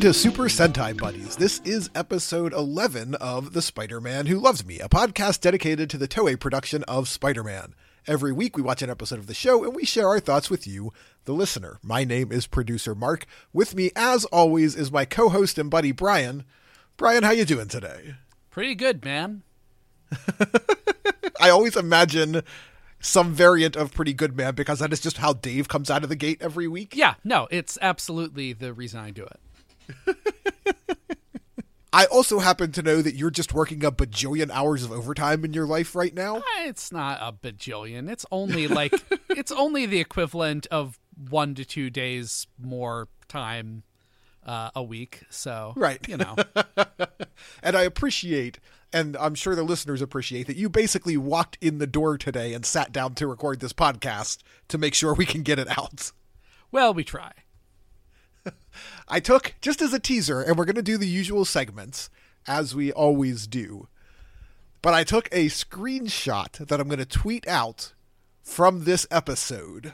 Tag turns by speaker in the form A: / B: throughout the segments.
A: Welcome to Super Sentai Buddies. This is episode 11 of The Spider Man Who Loves Me, a podcast dedicated to the Toei production of Spider Man. Every week we watch an episode of the show and we share our thoughts with you, the listener. My name is producer Mark. With me, as always, is my co-host and buddy Brian. Brian, how you doing today?
B: Pretty good, man.
A: I always imagine some variant of pretty good man because that is just how Dave comes out of the gate every week.
B: Yeah, no, it's absolutely the reason I do it.
A: I also happen to know that you're just working a bajillion hours of overtime in your life right now.
B: Eh, It's not a bajillion. It's only like it's only the equivalent of one to two days more time uh, a week. So
A: Right.
B: you know,
A: And I appreciate, and I'm sure the listeners appreciate, that you basically walked in the door today and sat down to record this podcast to make sure we can get it out.
B: well, we try.
A: I took, just as a teaser, and we're going to do the usual segments, as we always do, but I took a screenshot that I'm going to tweet out from this episode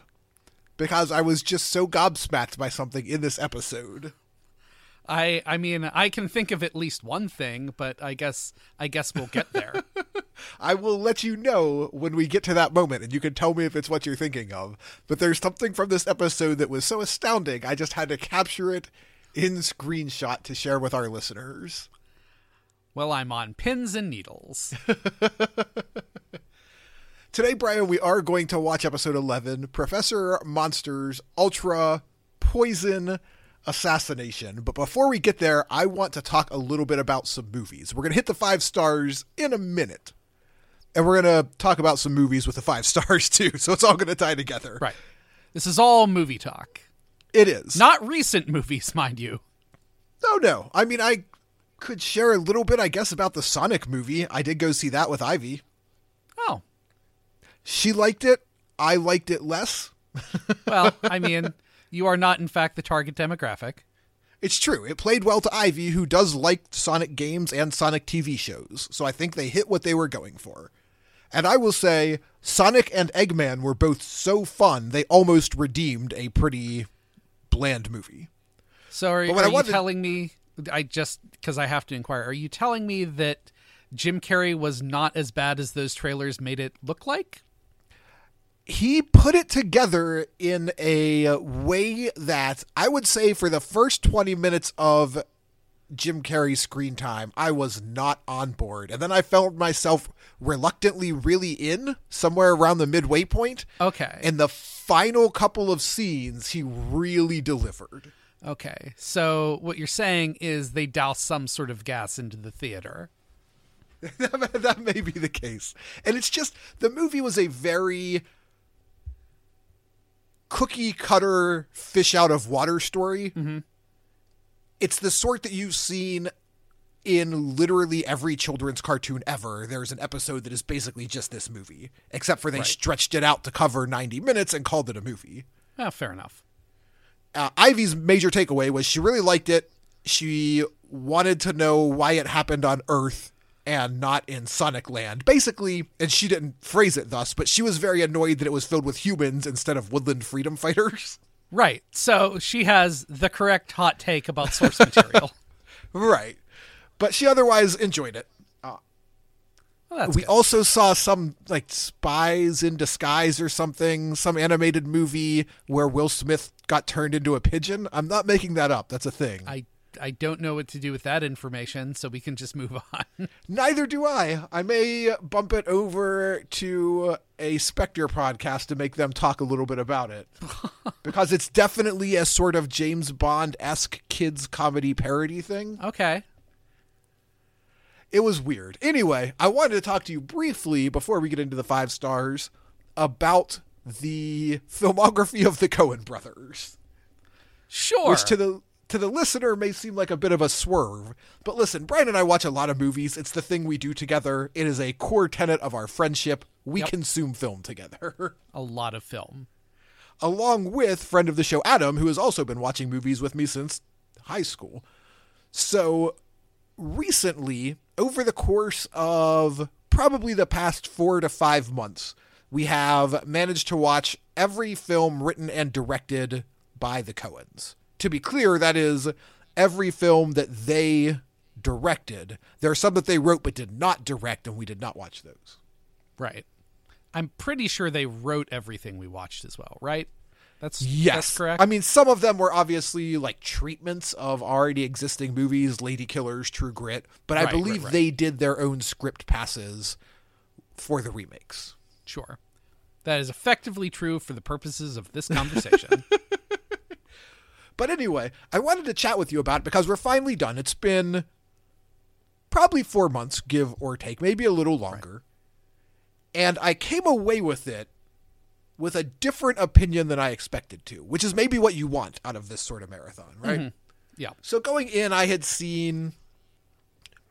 A: because I was just so gobsmacked by something in this episode.
B: I I mean, I can think of at least one thing, but I guess I guess we'll get there.
A: I will let you know when we get to that moment, and you can tell me if it's what you're thinking of. But there's something from this episode that was so astounding, I just had to capture it in screenshot to share with our listeners.
B: well, I'm on pins and needles.
A: Today, Brian, we are going to watch episode 11 Professor Monster's Ultra Poison Assassination. But before we get there, I want to talk a little bit about some movies. We're going to hit the five stars in a minute. And we're going to talk about some movies with the five stars too. So it's all going to tie together.
B: right. This is all movie talk.
A: It is.
B: Not recent movies, mind you.
A: Oh no. I mean, I could share a little bit, I guess, about the Sonic movie. I did go see that with Ivy.
B: Oh,
A: She liked it. I liked it less.
B: well, I mean, you are not in fact the target demographic.
A: It's true. It played well to Ivy, who does like Sonic games and Sonic TV shows. So I think they hit what they were going for. And I will say, Sonic and Eggman were both so fun, they almost redeemed a pretty bland movie.
B: So are, are you telling me? I just because I have to inquire. Are you telling me that Jim Carrey was not as bad as those trailers made it look like?
A: He put it together in a way that I would say for the first 20 minutes of Jim Carrey's screen time, I was not on board. And then I felt myself reluctantly really in somewhere around the midway point.
B: Okay.
A: And the final couple of scenes, he really delivered.
B: okay. So what you're saying is they douse some sort of gas into the theater.
A: that may be the case. And it's just the movie was a very cookie cutter fish out of water story. It's the sort that you've seen in literally every children's cartoon ever. There's an episode that is basically just this movie, except for they
B: Right.
A: stretched it out to cover 90 minutes and called it a movie.
B: Oh, fair enough.
A: uh, Ivy's major takeaway was she really liked it. She wanted to know why it happened on Earth and not in Sonic Land. Basically, and she didn't phrase it thus, but she was very annoyed that it was filled with humans instead of woodland freedom fighters.
B: Right. So she has the correct hot take about source material.
A: right. But she otherwise enjoyed it.
B: Uh, well,
A: we
B: good.
A: also saw some like spies in disguise or something, some animated movie where Will Smith got turned into a pigeon. I'm not making that up. That's a thing.
B: I I don't know what to do with that information, so we can just move on.
A: Neither do I. I may bump it over to a Spectre podcast to make them talk a little bit about it. because it's definitely a sort of James Bond esque kids comedy parody thing.
B: okay.
A: It was weird. Anyway, I wanted to talk to you briefly before we get into the five stars about the filmography of the Coen brothers.
B: Sure.
A: which to the to the listener may seem like a bit of a swerve. But listen, Brian and I watch a lot of movies. It's the thing we do together. It is a core tenet of our friendship. We
B: Yep.
A: consume film together.
B: a lot of film.
A: Along with friend of the show Adam, who has also been watching movies with me since high school. So recently, over the course of probably the past 4 to 5 months, we have managed to watch every film written and directed by the Coens. To be clear, that is every film that they directed. There are some that they wrote but did not direct, and we did not watch those.
B: Right. I'm pretty sure they wrote everything we watched as well, right? That's
A: Yes,
B: that's correct.
A: I mean, some of them were obviously like treatments of already existing movies, Lady Killers, True Grit, but I
B: Right, right,
A: believe
B: right.
A: they did their own script passes for the remakes.
B: sure. That is effectively true for the purposes of this conversation.
A: But anyway, I wanted to chat with you about it because we're finally done. It's been probably four months, give or take, maybe a little longer. And I came away with it with a different opinion than I expected to, which is maybe what you want out of this sort of marathon, right? Mm-hmm.
B: yeah.
A: So going in, I had seen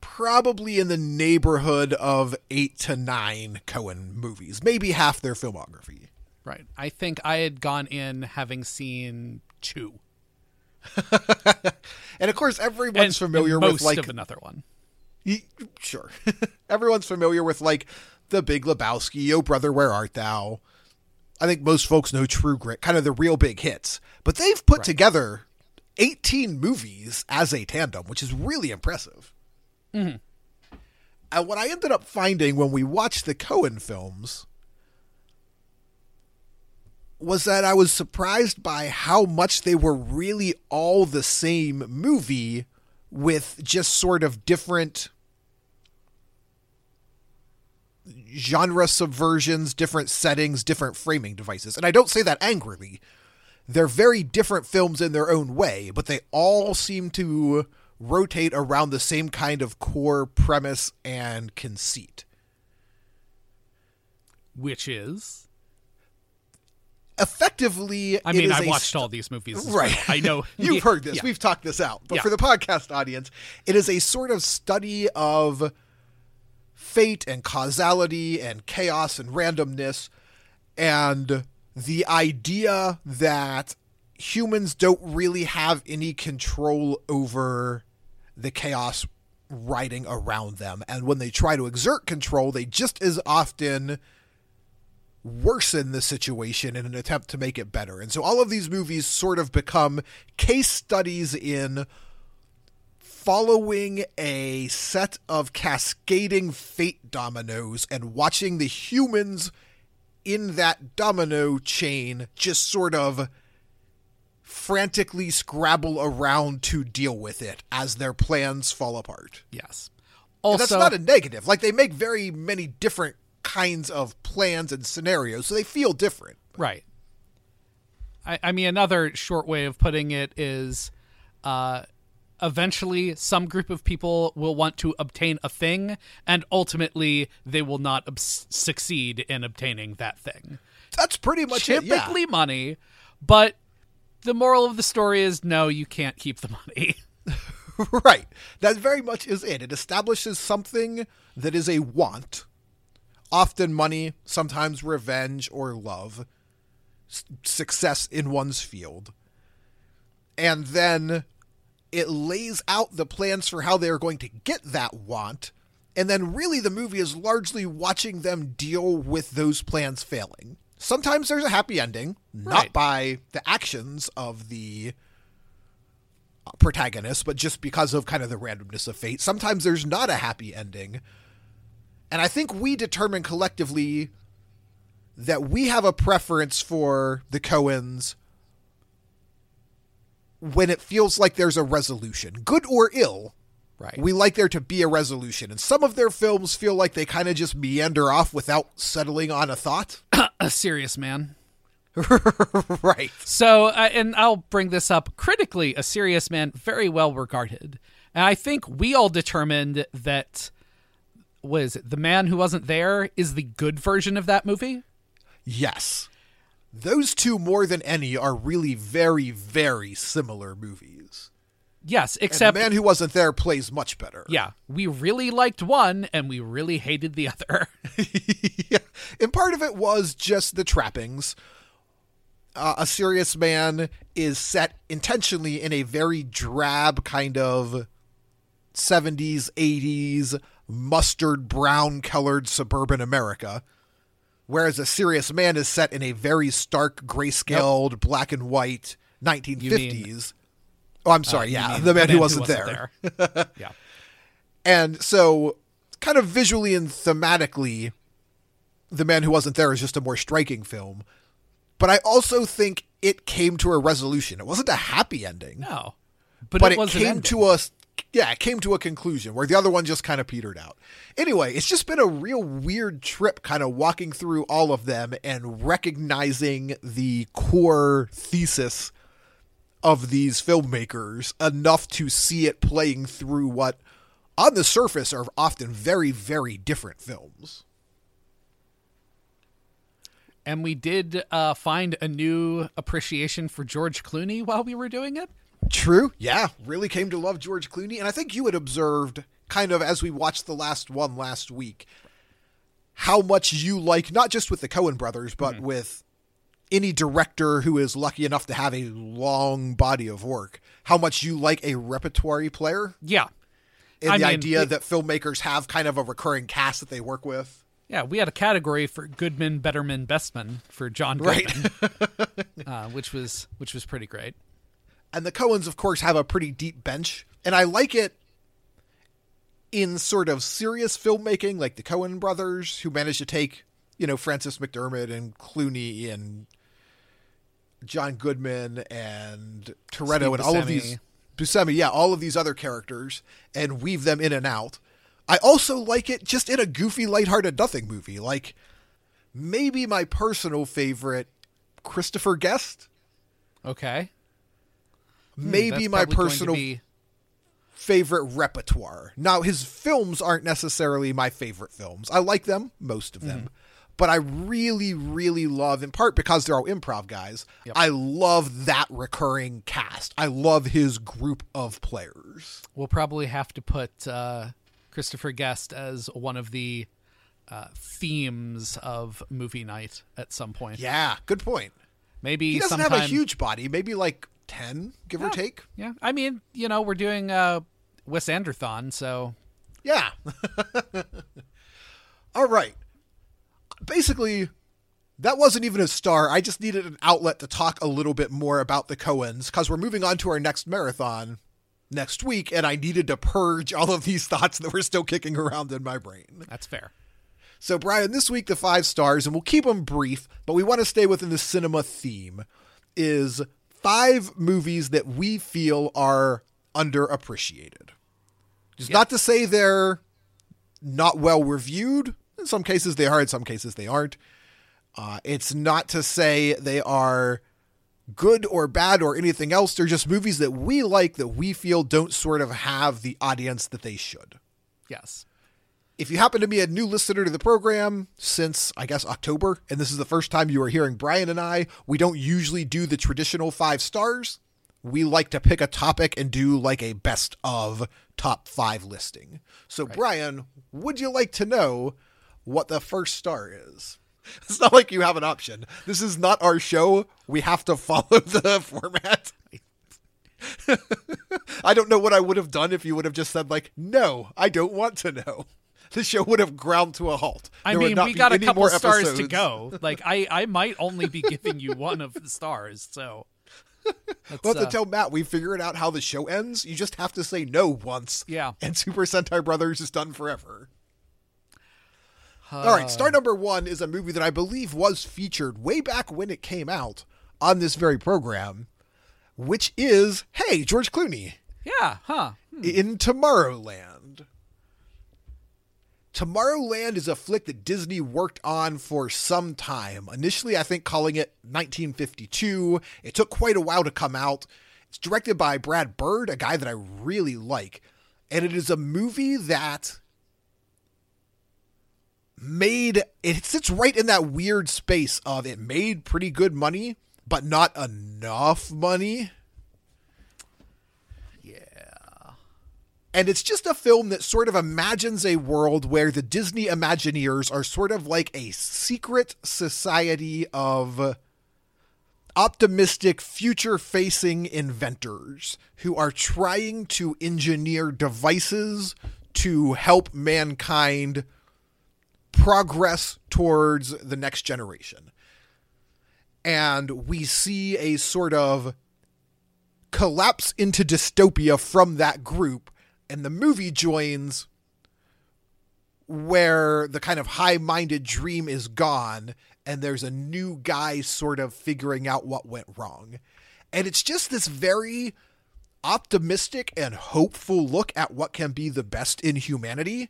A: probably in the neighborhood of eight to nine Coen movies, maybe half their filmography.
B: Right. I think I had gone in having seen two.
A: And of course, everyone's
B: and,
A: familiar
B: and
A: with like
B: of another one.
A: Y- Sure. Everyone's familiar with like the Big Lebowski, Oh Brother, Where Art Thou? I think most folks know True Grit, kind of the real big hits. But they've put together 18 movies as a tandem, which is really impressive. Mm-hmm. And what I ended up finding when we watched the Coen films was that I was surprised by how much they were really all the same movie with just sort of different genre subversions, different settings, different framing devices. And I don't say that angrily. They're very different films in their own way, but they all seem to rotate around the same kind of core premise and conceit.
B: Which is
A: Effectively,
B: I mean, I watched
A: st-
B: all these movies.
A: Right.
B: I know
A: You've heard this.
B: Yeah.
A: We've talked this out. But
B: Yeah.
A: for the podcast audience, it is a sort of study of fate and causality and chaos and randomness and the idea that humans don't really have any control over the chaos riding around them. And when they try to exert control, they just as often worsen the situation in an attempt to make it better. And so all of these movies sort of become case studies in following a set of cascading fate dominoes and watching the humans in that domino chain just sort of frantically scrabble around to deal with it as their plans fall apart.
B: Yes.
A: And
B: Also,
A: that's not a negative. Like they make very many different kinds of plans and scenarios, so they feel different.
B: Right. I, I mean, another short way of putting it is uh, eventually some group of people will want to obtain a thing, and ultimately they will not obs- succeed in obtaining that thing.
A: That's pretty much it. Yeah.
B: Typically money, but the moral of the story is no, you can't keep the money.
A: right. That very much is it. It establishes something that is a want, often money, sometimes revenge or love, s- success in one's field. And then it lays out the plans for how they are going to get that want. And then really the movie is largely watching them deal with those plans failing. Sometimes there's a happy ending, not
B: Right.
A: by the actions of the protagonist, but just because of kind of the randomness of fate. Sometimes there's not a happy ending. And I think we determine collectively that we have a preference for the Coens when it feels like there's a resolution, good or ill.
B: Right.
A: We like there to be a resolution. And some of their films feel like they kind of just meander off without settling on a thought.
B: a serious man.
A: right.
B: So, uh, and I'll bring this up critically, a serious man, very well regarded. And I think we all determined that, what is it, The Man Who Wasn't There is the good version of that movie?
A: Yes. Those two, more than any, are really very, very similar movies.
B: Yes,
A: And
B: except,
A: the man who wasn't there plays much better.
B: yeah, we really liked one and we really hated the other.
A: yeah. And part of it was just the trappings. Uh, a serious man is set intentionally in a very drab kind of 70s, 80s, mustard brown colored suburban America. Whereas a serious man is set in a very stark, grayscaled, black and white 1950s. Oh, I'm sorry.
B: Uh,
A: yeah,
B: mean
A: the man, who wasn't, there.
B: there. yeah.
A: And so, kind of visually and thematically, The Man Who Wasn't There is just a more striking film. But I also think it came to a resolution. It wasn't a happy ending,
B: No. But,
A: but
B: it,
A: it, came
B: ending.
A: to a yeah, it came to a conclusion where the other one just kind of petered out. Anyway, it's just been a real weird trip kind of walking through all of them and recognizing the core thesis of these filmmakers enough to see it playing through what on the surface are often very very different films.
B: And we did uh, find a new appreciation for George Clooney while we were doing it.
A: True. Yeah, really came to love George Clooney and I think you had observed kind of as we watched the last one last week how much you like not just with the Coen brothers but with any director who is lucky enough to have a long body of work how much you like a repertory player
B: Yeah.
A: and
B: I
A: the
B: mean,
A: idea
B: it-
A: that filmmakers have kind of a recurring cast that they work with
B: Yeah, we had a category for Goodman, Betterman, Bestman for John
A: Right.
B: Uh, which was which was pretty great.
A: And the Coens, of course, have a pretty deep bench, and I like it in sort of serious filmmaking, like the Coen brothers, who managed to take, you know, Frances McDormand and Clooney and John Goodman and Turturro
B: Steve
A: and all of these Buscemi, yeah, all of these other characters, and weave them in and out. I also like it just in a goofy, lighthearted nothing movie, like maybe my personal favorite, Christopher Guest.
B: Okay,
A: Maybe
B: that's
A: my
B: probably going to
A: personal
B: be-
A: favorite repertoire. Now, his films aren't necessarily my favorite films. I like them, most of them.
B: Mm-hmm.
A: But I really, really love, in part because they're all improv guys,
B: Yep.
A: I love that recurring cast. I love his group of players.
B: We'll probably have to put uh, Christopher Guest as one of the uh, themes of movie night at some point.
A: Yeah, good point.
B: Maybe
A: He doesn't
B: sometime,
A: have a huge body, maybe like 10, give or take.
B: Yeah, I mean, you know, we're doing uh, Wes Anderson, so
A: Yeah. All right. Basically, that wasn't even a star. I just needed an outlet to talk a little bit more about the Coens because we're moving on to our next marathon next week, and I needed to purge all of these thoughts that were still kicking around in my brain.
B: that's fair.
A: So, Brian, this week the five stars, and we'll keep them brief, but we want to stay within the cinema theme, is five movies that we feel are underappreciated. Just not to say they're not well reviewed. In some cases they are, in some cases they aren't. Uh, it's not to say they are good or bad or anything else. They're just movies that we like that we feel don't sort of have the audience that they should.
B: Yes.
A: If you happen to be a new listener to the program since, I guess, October, and this is the first time you are hearing Brian and I, we don't usually do the traditional five stars. We like to pick a topic and do like a best of top five listing. So, Brian, would you like to know what the first star is? It's not like you have an option. This is not our show. We have to follow the format. I don't know what I would have done if you would have just said, like, no, I don't want to know. The show would have ground to a halt.
B: I
A: There
B: mean, we got a couple stars to go. Like, I, I might only be giving you one of the stars, so. Let's,
A: We'll have to
B: uh,
A: tell Matt we figured out how the show ends. You just have to say no once.
B: Yeah.
A: And Super Sentai Brothers is done forever. All right, star number one is a movie that I believe was featured way back when it came out on this very program, which is, hey, George Clooney
B: yeah, huh.
A: in Tomorrowland. Tomorrowland is a flick that Disney worked on for some time. Initially, I think calling it 1952. It took quite a while to come out. It's directed by Brad Bird, a guy that I really like. And it is a movie that made it sits right in that weird space of it made pretty good money, but not enough money. And it's just a film that sort of imagines a world where the Disney Imagineers are sort of like a secret society of optimistic, future facing inventors who are trying to engineer devices to help mankind progress towards the next generation. And we see a sort of collapse into dystopia from that group, and the movie joins where the kind of high minded dream is gone and there's a new guy sort of figuring out what went wrong. And it's just this very optimistic and hopeful look at what can be the best in humanity.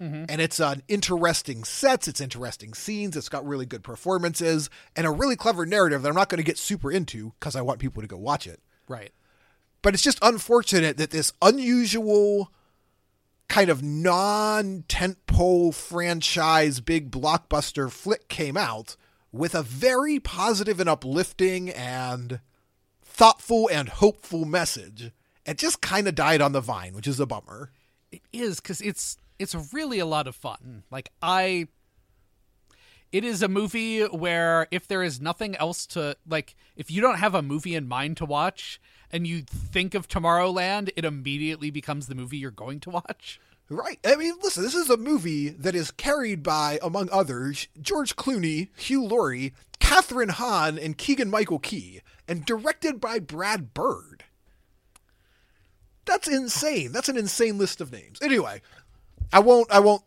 A: Mm-hmm. And it's an interesting sets, it's interesting scenes, it's got really good performances, and a really clever narrative that I'm not going to get super into because I want people to go watch it.
B: Right.
A: But it's just unfortunate that this unusual kind of non tentpole franchise big blockbuster flick came out with a very positive and uplifting and thoughtful and hopeful message. It just kind of died on the vine, which is a bummer.
B: It is because it's it's really a lot of fun. Like I, it is a movie where if there is nothing else to like, if you don't have a movie in mind to watch and you think of Tomorrowland, it immediately becomes the movie you're going to watch.
A: Right. I mean, listen, this is a movie that is carried by, among others, George Clooney, Hugh Laurie, Kathryn Hahn, and Keegan Michael Key, and directed by Brad Bird. That's insane. That's an insane list of names. Anyway, I won't I won't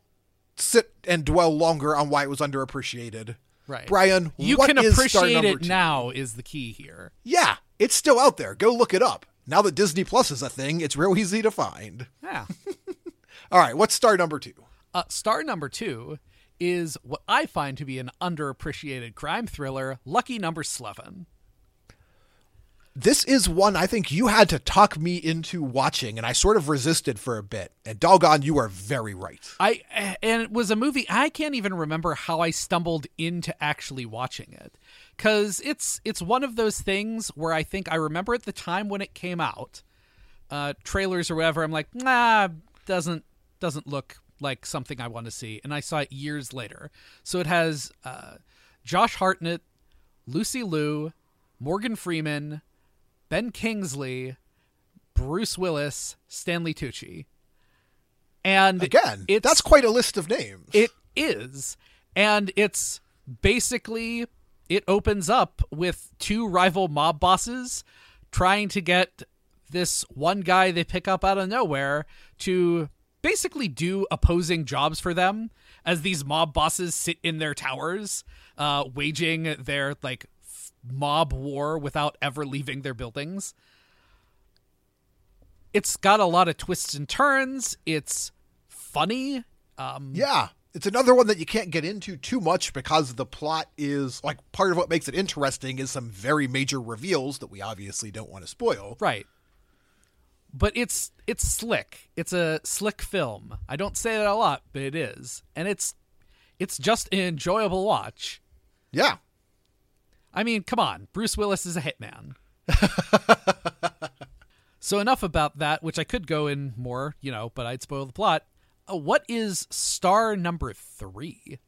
A: sit and dwell longer on why it was underappreciated.
B: Right.
A: Brian,
B: You
A: what
B: can appreciate it
A: two?
B: now is the key here.
A: Yeah, it's still out there. Go look it up. Now that Disney Plus is a thing, it's real easy to find.
B: Yeah.
A: All right, what's star number two?
B: Uh, star number two is what I find to be an underappreciated crime thriller, Lucky Number Slevin.
A: This is one I think you had to talk me into watching, and I sort of resisted for a bit. And doggone, you are very right.
B: I and it was a movie I can't even remember how I stumbled into actually watching it cuz it's it's one of those things where I think I remember at the time when it came out uh trailers or whatever I'm like nah doesn't doesn't look like something I want to see and I saw it years later. So it has uh Josh Hartnett, Lucy Liu, Morgan Freeman, Ben Kingsley, Bruce Willis, Stanley Tucci. And
A: Again,
B: it's,
A: that's quite a list of names.
B: it is. And it's basically it opens up with two rival mob bosses trying to get this one guy they pick up out of nowhere to basically do opposing jobs for them as these mob bosses sit in their towers uh waging their like f- mob war without ever leaving their buildings. It's got a lot of twists and turns. It's funny. Um
A: yeah, it's another one that you can't get into too much because the plot is like part of what makes it interesting is some very major reveals that we obviously don't want to spoil.
B: Right. But it's it's slick. It's a slick film. I don't say that a lot, but it is. And it's it's just an enjoyable watch.
A: Yeah.
B: I mean, come on. Bruce Willis is a hitman. so enough about that, which I could go in more, you know, but I'd spoil the plot. Uh, what is star number 3?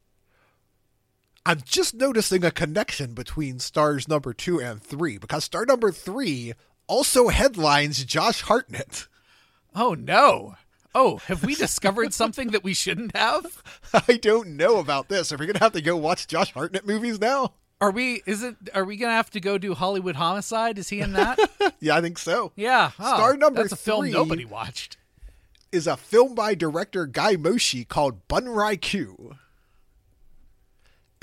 A: I'm just noticing a connection between stars number two and three because star number three also headlines Josh Hartnett.
B: Oh no. Oh, have we discovered something that we shouldn't have?
A: I don't know about this. Are we going to have to go watch Josh Hartnett movies now?
B: Are we Is it? are we going to have to go do Hollywood Homicide? Is he in that?
A: Yeah, I think so.
B: Yeah. Oh,
A: Star number
B: That's a film nobody watched.
A: Is a film by director Guy Moshe called Bunraku.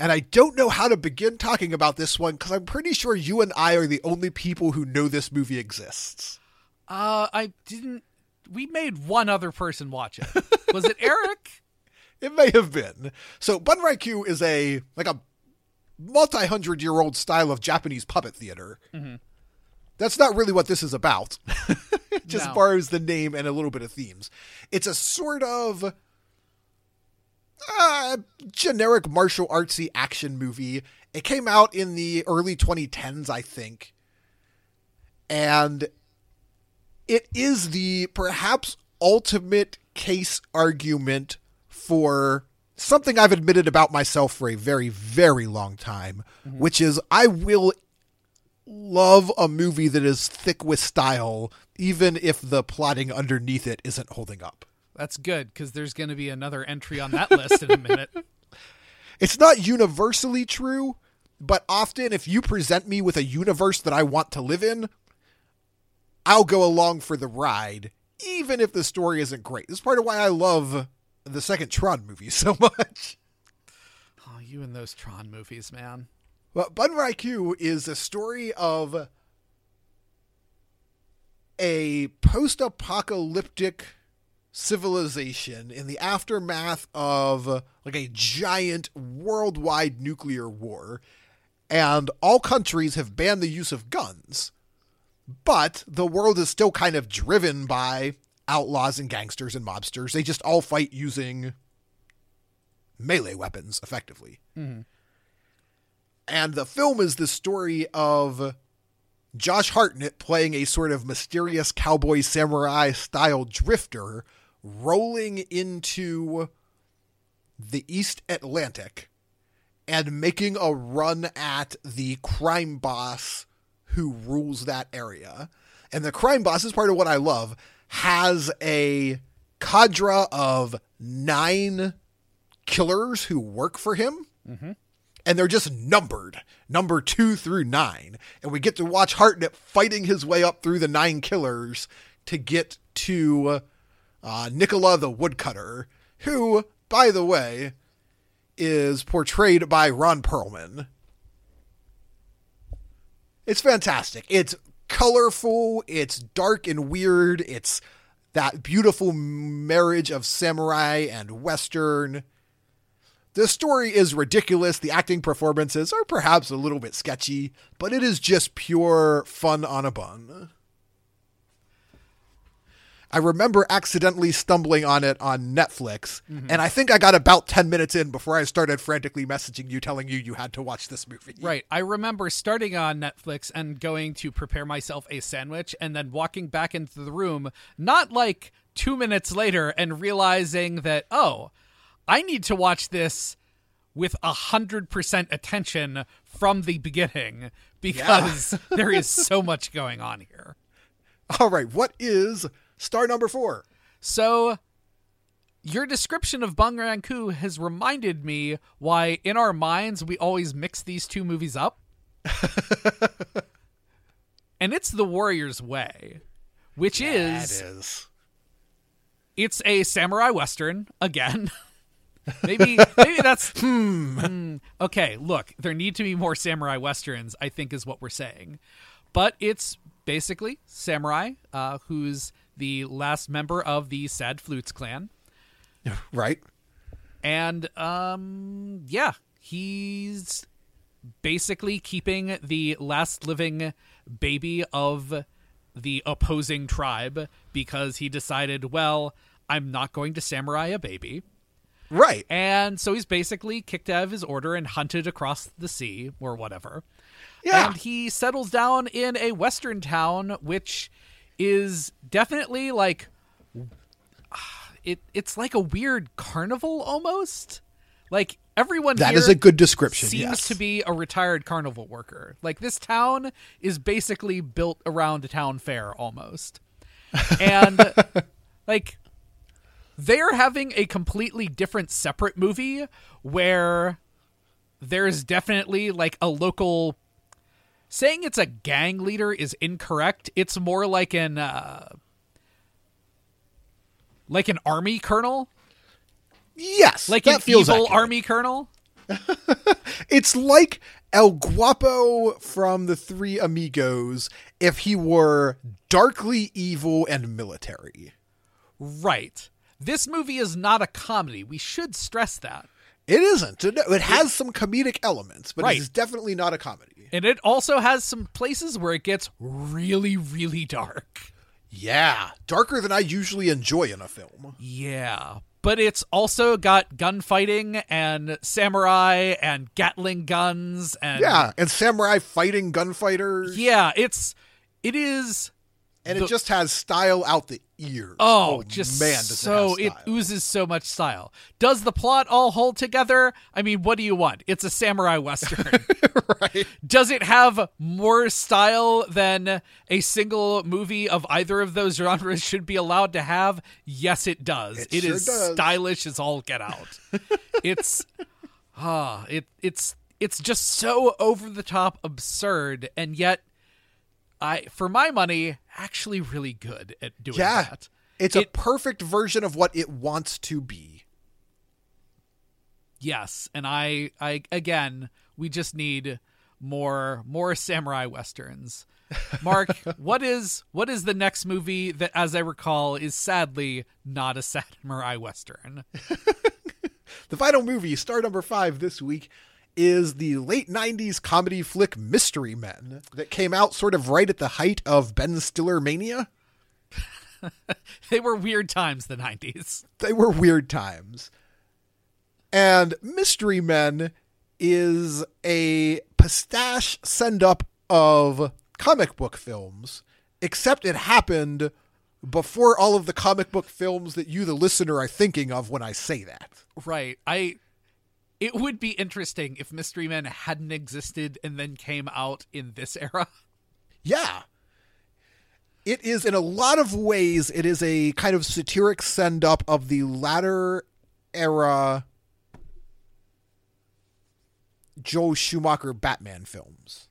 A: And I don't know how to begin talking about this one because I'm pretty sure you and I are the only people who know this movie exists.
B: Uh, I didn't. We made one other person watch it. Was it Eric?
A: It may have been. So Bunraku is a like a multi-hundred year old style of Japanese puppet theater. That's not really what this is about. it just
B: No.
A: borrows the name and a little bit of themes. It's a sort of uh, generic martial artsy action movie. It came out in the early 2010s, I think. And it is the perhaps ultimate case argument for something I've admitted about myself for a very, very long time, which is I will love a movie that is thick with style, even if the plotting underneath it isn't holding up.
B: That's good because there's going to be another entry on that list in a minute.
A: It's not universally true, but often if you present me with a universe that I want to live in, I'll go along for the ride, even if the story isn't great. This is part of why I love the second Tron movie so much.
B: Oh, you and those Tron movies, man.
A: Bunraku is a story of a post apocalyptic civilization in the aftermath of like a giant worldwide nuclear war. And all countries have banned the use of guns. But the world is still kind of driven by outlaws and gangsters and mobsters. They just all fight using melee weapons, effectively.
B: Mm-hmm.
A: And the film is the story of Josh Hartnett playing a sort of mysterious cowboy samurai style drifter rolling into the East Atlantic and making a run at the crime boss who rules that area. And the crime boss is part of what I love, has a cadre of nine killers who work for him.
B: Mm-hmm.
A: And they're just numbered, number two through nine. And we get to watch Hartnett fighting his way up through the nine killers to get to uh, Nicola the Woodcutter, who, by the way, is portrayed by Ron Perlman. It's fantastic. It's colorful, it's dark and weird, it's that beautiful marriage of samurai and western. The story is ridiculous. The acting performances are perhaps a little bit sketchy, but it is just pure fun on a bun. I remember accidentally stumbling on it on Netflix, mm-hmm. and I think I got about 10 minutes in before I started frantically messaging you telling you you had to watch this movie.
B: Right. I remember starting on Netflix and going to prepare myself a sandwich and then walking back into the room, not like two minutes later, and realizing that, oh, I need to watch this with a hundred percent attention from the beginning because yeah. there is so much going on here.
A: All right, what is star number four?
B: So, your description of Bang Ku has reminded me why, in our minds, we always mix these two movies up. and it's The Warrior's Way, which
A: yeah,
B: is,
A: it is.
B: It's a samurai western again. Maybe maybe that's hmm. hmm. Okay, look, there need to be more samurai westerns. I think is what we're saying, but it's basically samurai uh, who's the last member of the Sad Flutes clan,
A: right?
B: And um, yeah, he's basically keeping the last living baby of the opposing tribe because he decided, well, I'm not going to samurai a baby.
A: Right.
B: And so he's basically kicked out of his order and hunted across the sea or whatever.
A: Yeah.
B: And he settles down in a western town, which is definitely like it. It's like a weird carnival almost. Like everyone
A: that is a good description.
B: Seems
A: yes.
B: to be a retired carnival worker. Like this town is basically built around a town fair almost, and like they're having a completely different separate movie where there's definitely like a local saying it's a gang leader is incorrect it's more like an uh like an army colonel
A: yes
B: like an evil accurate. army colonel
A: it's like El Guapo from the Three Amigos if he were darkly evil and military.
B: Right. This movie is not a comedy. We should stress that.
A: It isn't. It has some comedic elements, but right. it's definitely not a comedy.
B: And it also has some places where it gets really, really dark.
A: Yeah, darker than I usually enjoy in a film.
B: Yeah, but it's also got gunfighting and samurai and Gatling guns and
A: yeah, and samurai fighting gunfighters.
B: Yeah, it's it is
A: and the, it just has style out the ears.
B: Oh, oh just man, so it, it, oozes so much style. Does the plot all hold together? I mean, what do you want? It's a samurai western.
A: right.
B: Does it have more style than a single movie of either of those genres should be allowed to have? Yes, it does.
A: It,
B: it
A: sure
B: is
A: does.
B: stylish as all get out. it's ah, it it's it's just so over the top absurd and yet I for my money actually really good at doing
A: Yeah.
B: that.
A: It's a perfect version of what it wants to be.
B: Yes, and I I again, we just need more more samurai westerns. Mark, what is what is the next movie that as I recall is sadly not a samurai western?
A: The final movie, star number five this week, is the late 90s comedy flick Mystery Men that came out sort of right at the height of Ben Stiller mania.
B: they were weird times the 90s.
A: They were weird times. And Mystery Men is a pastiche send up of comic book films, except it happened before all of the comic book films that you, the listener, are thinking of when I say that.
B: Right. I it would be interesting if Mystery Men hadn't existed and then came out in this era.
A: Yeah. It is, in a lot of ways, it is a kind of satiric send up of the latter era Joel Schumacher Batman films.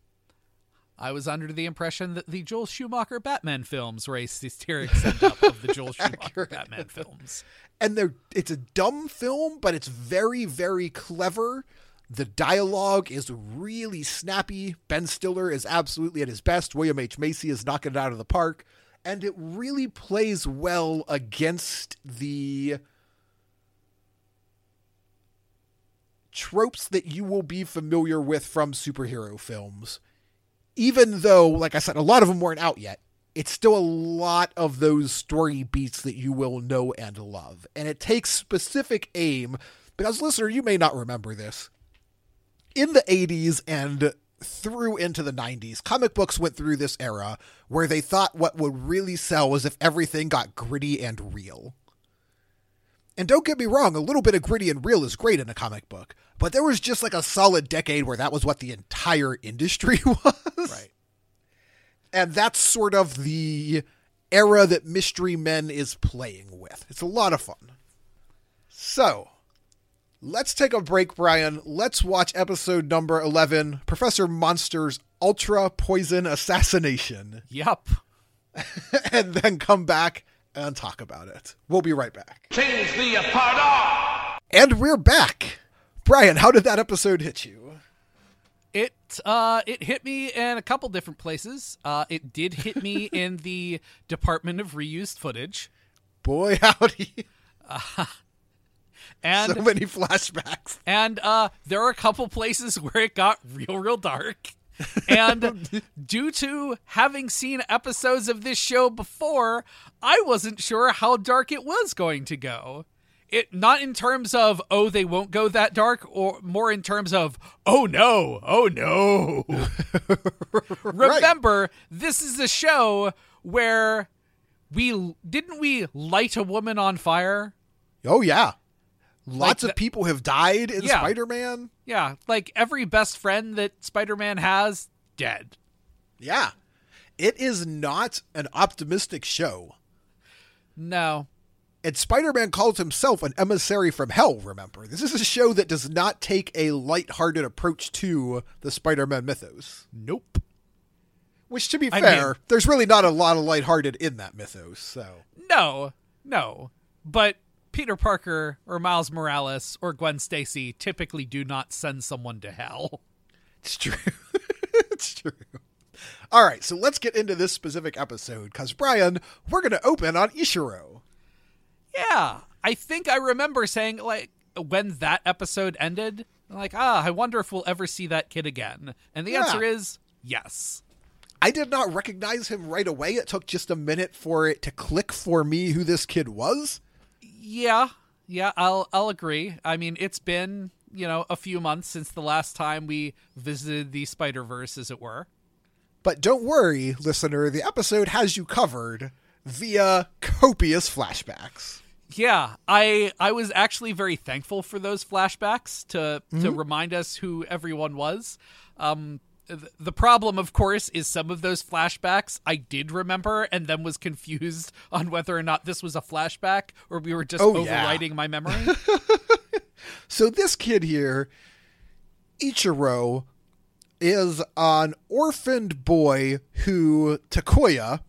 B: I was under the impression that the Joel Schumacher Batman films were a satiric send up of the Joel Schumacher Batman films.
A: And they're it's a dumb film, but it's very, very clever. The dialogue is really snappy. Ben Stiller is absolutely at his best. William H. Macy is knocking it out of the park. And it really plays well against the tropes that you will be familiar with from superhero films. Even though, like I said, a lot of them weren't out yet, it's still a lot of those story beats that you will know and love. And it takes specific aim, because, listener, you may not remember this. In the 80s and through into the 90s, comic books went through this era where they thought what would really sell was if everything got gritty and real. And don't get me wrong, a little bit of gritty and real is great in a comic book, but there was just like a solid decade where that was what the entire industry was.
B: Right.
A: And that's sort of the era that Mystery Men is playing with. It's a lot of fun. So, let's take a break, Brian. Let's watch episode number 11 Professor Monster's Ultra Poison Assassination,
B: Yup.
A: and then come back and talk about it. We'll be right back.
C: Change the apart.
A: And we're back. Brian, how did that episode hit you?
B: It uh it hit me in a couple different places. Uh it did hit me in the Department of Reused Footage.
A: Boy, howdy.
B: And
A: so many flashbacks.
B: and uh there are a couple places where it got real real dark. And due to having seen episodes of this show before, I wasn't sure how dark it was going to go. It not in terms of oh they won't go that dark or more in terms of oh no, oh no. Remember, this is a show where we didn't we light a woman on fire?
A: Oh, yeah. Lots
B: Like
A: of people have died in
B: Yeah.
A: Spider Man.
B: Yeah, like every best friend that Spider-Man has dead.
A: Yeah. It is not an optimistic show.
B: No.
A: And Spider Man calls himself an emissary from hell, remember. This is a show that does not take a light-hearted approach to the Spider Man mythos.
B: Nope.
A: Which, to be
B: I
A: fair,
B: mean-
A: there's really not a lot of lighthearted in that mythos, so.
B: No. No. But Peter Parker or Miles Morales or Gwen Stacy typically do not send someone to hell.
A: It's true. it's true. All right, so let's get into this specific episode because, Brian, we're going to open on Ishiro.
B: Yeah. I think I remember saying like when that episode ended, like, ah, I wonder if we'll ever see that kid again. And the
A: Yeah.
B: answer is yes.
A: I did not recognize him right away. It took just a minute for it to click for me who this kid was.
B: Yeah, yeah, I'll I'll agree. I mean, it's been you know a few months since the last time we visited the Spider Verse, as it were.
A: But don't worry, listener, the episode has you covered via copious flashbacks.
B: Yeah, I I was actually very thankful for those flashbacks to to remind us who everyone was. Um, the problem, of course, is some of those flashbacks I did remember and then was confused on whether or not this was a flashback or we were just
A: Oh, yeah.
B: overwriting my memory.
A: So this kid here, Ichiro, is an orphaned boy who Takuya,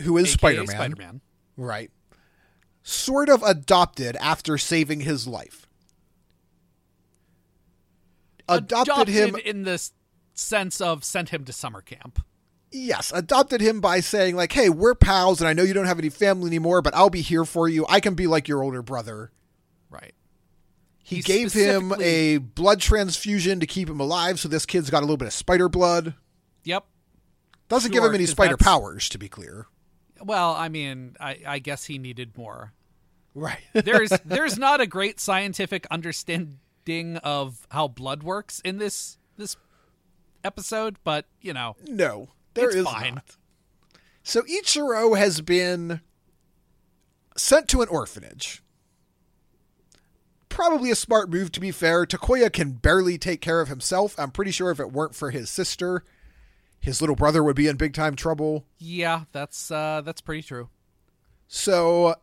A: who is Spider Man,
B: Spider-Man.
A: right, sort of adopted after saving his life. Adopted, him,
B: in the s- sense of sent him to summer camp.
A: yes, adopted him by saying, like, hey, we're pals, and I know you don't have any family anymore, but I'll be here for you. I can be like your older brother.
B: Right.
A: He,
B: He
A: gave him a blood transfusion to keep him alive, so this kid's got a little bit of spider blood.
B: Yep.
A: Doesn't give him any spider
B: that's-
A: powers, to be clear.
B: Well, I mean, I, I guess he needed more.
A: Right.
B: There's there's not a great scientific understanding of how blood works in this this episode, but you know,
A: no, there
B: It's
A: is
B: fine.
A: not. So Ichiro has been sent to an orphanage. Probably a smart move, to be fair. Takuya can barely take care of himself. I'm pretty sure if it weren't for his sister, his little brother would be in big time trouble.
B: yeah, that's uh that's pretty true.
A: So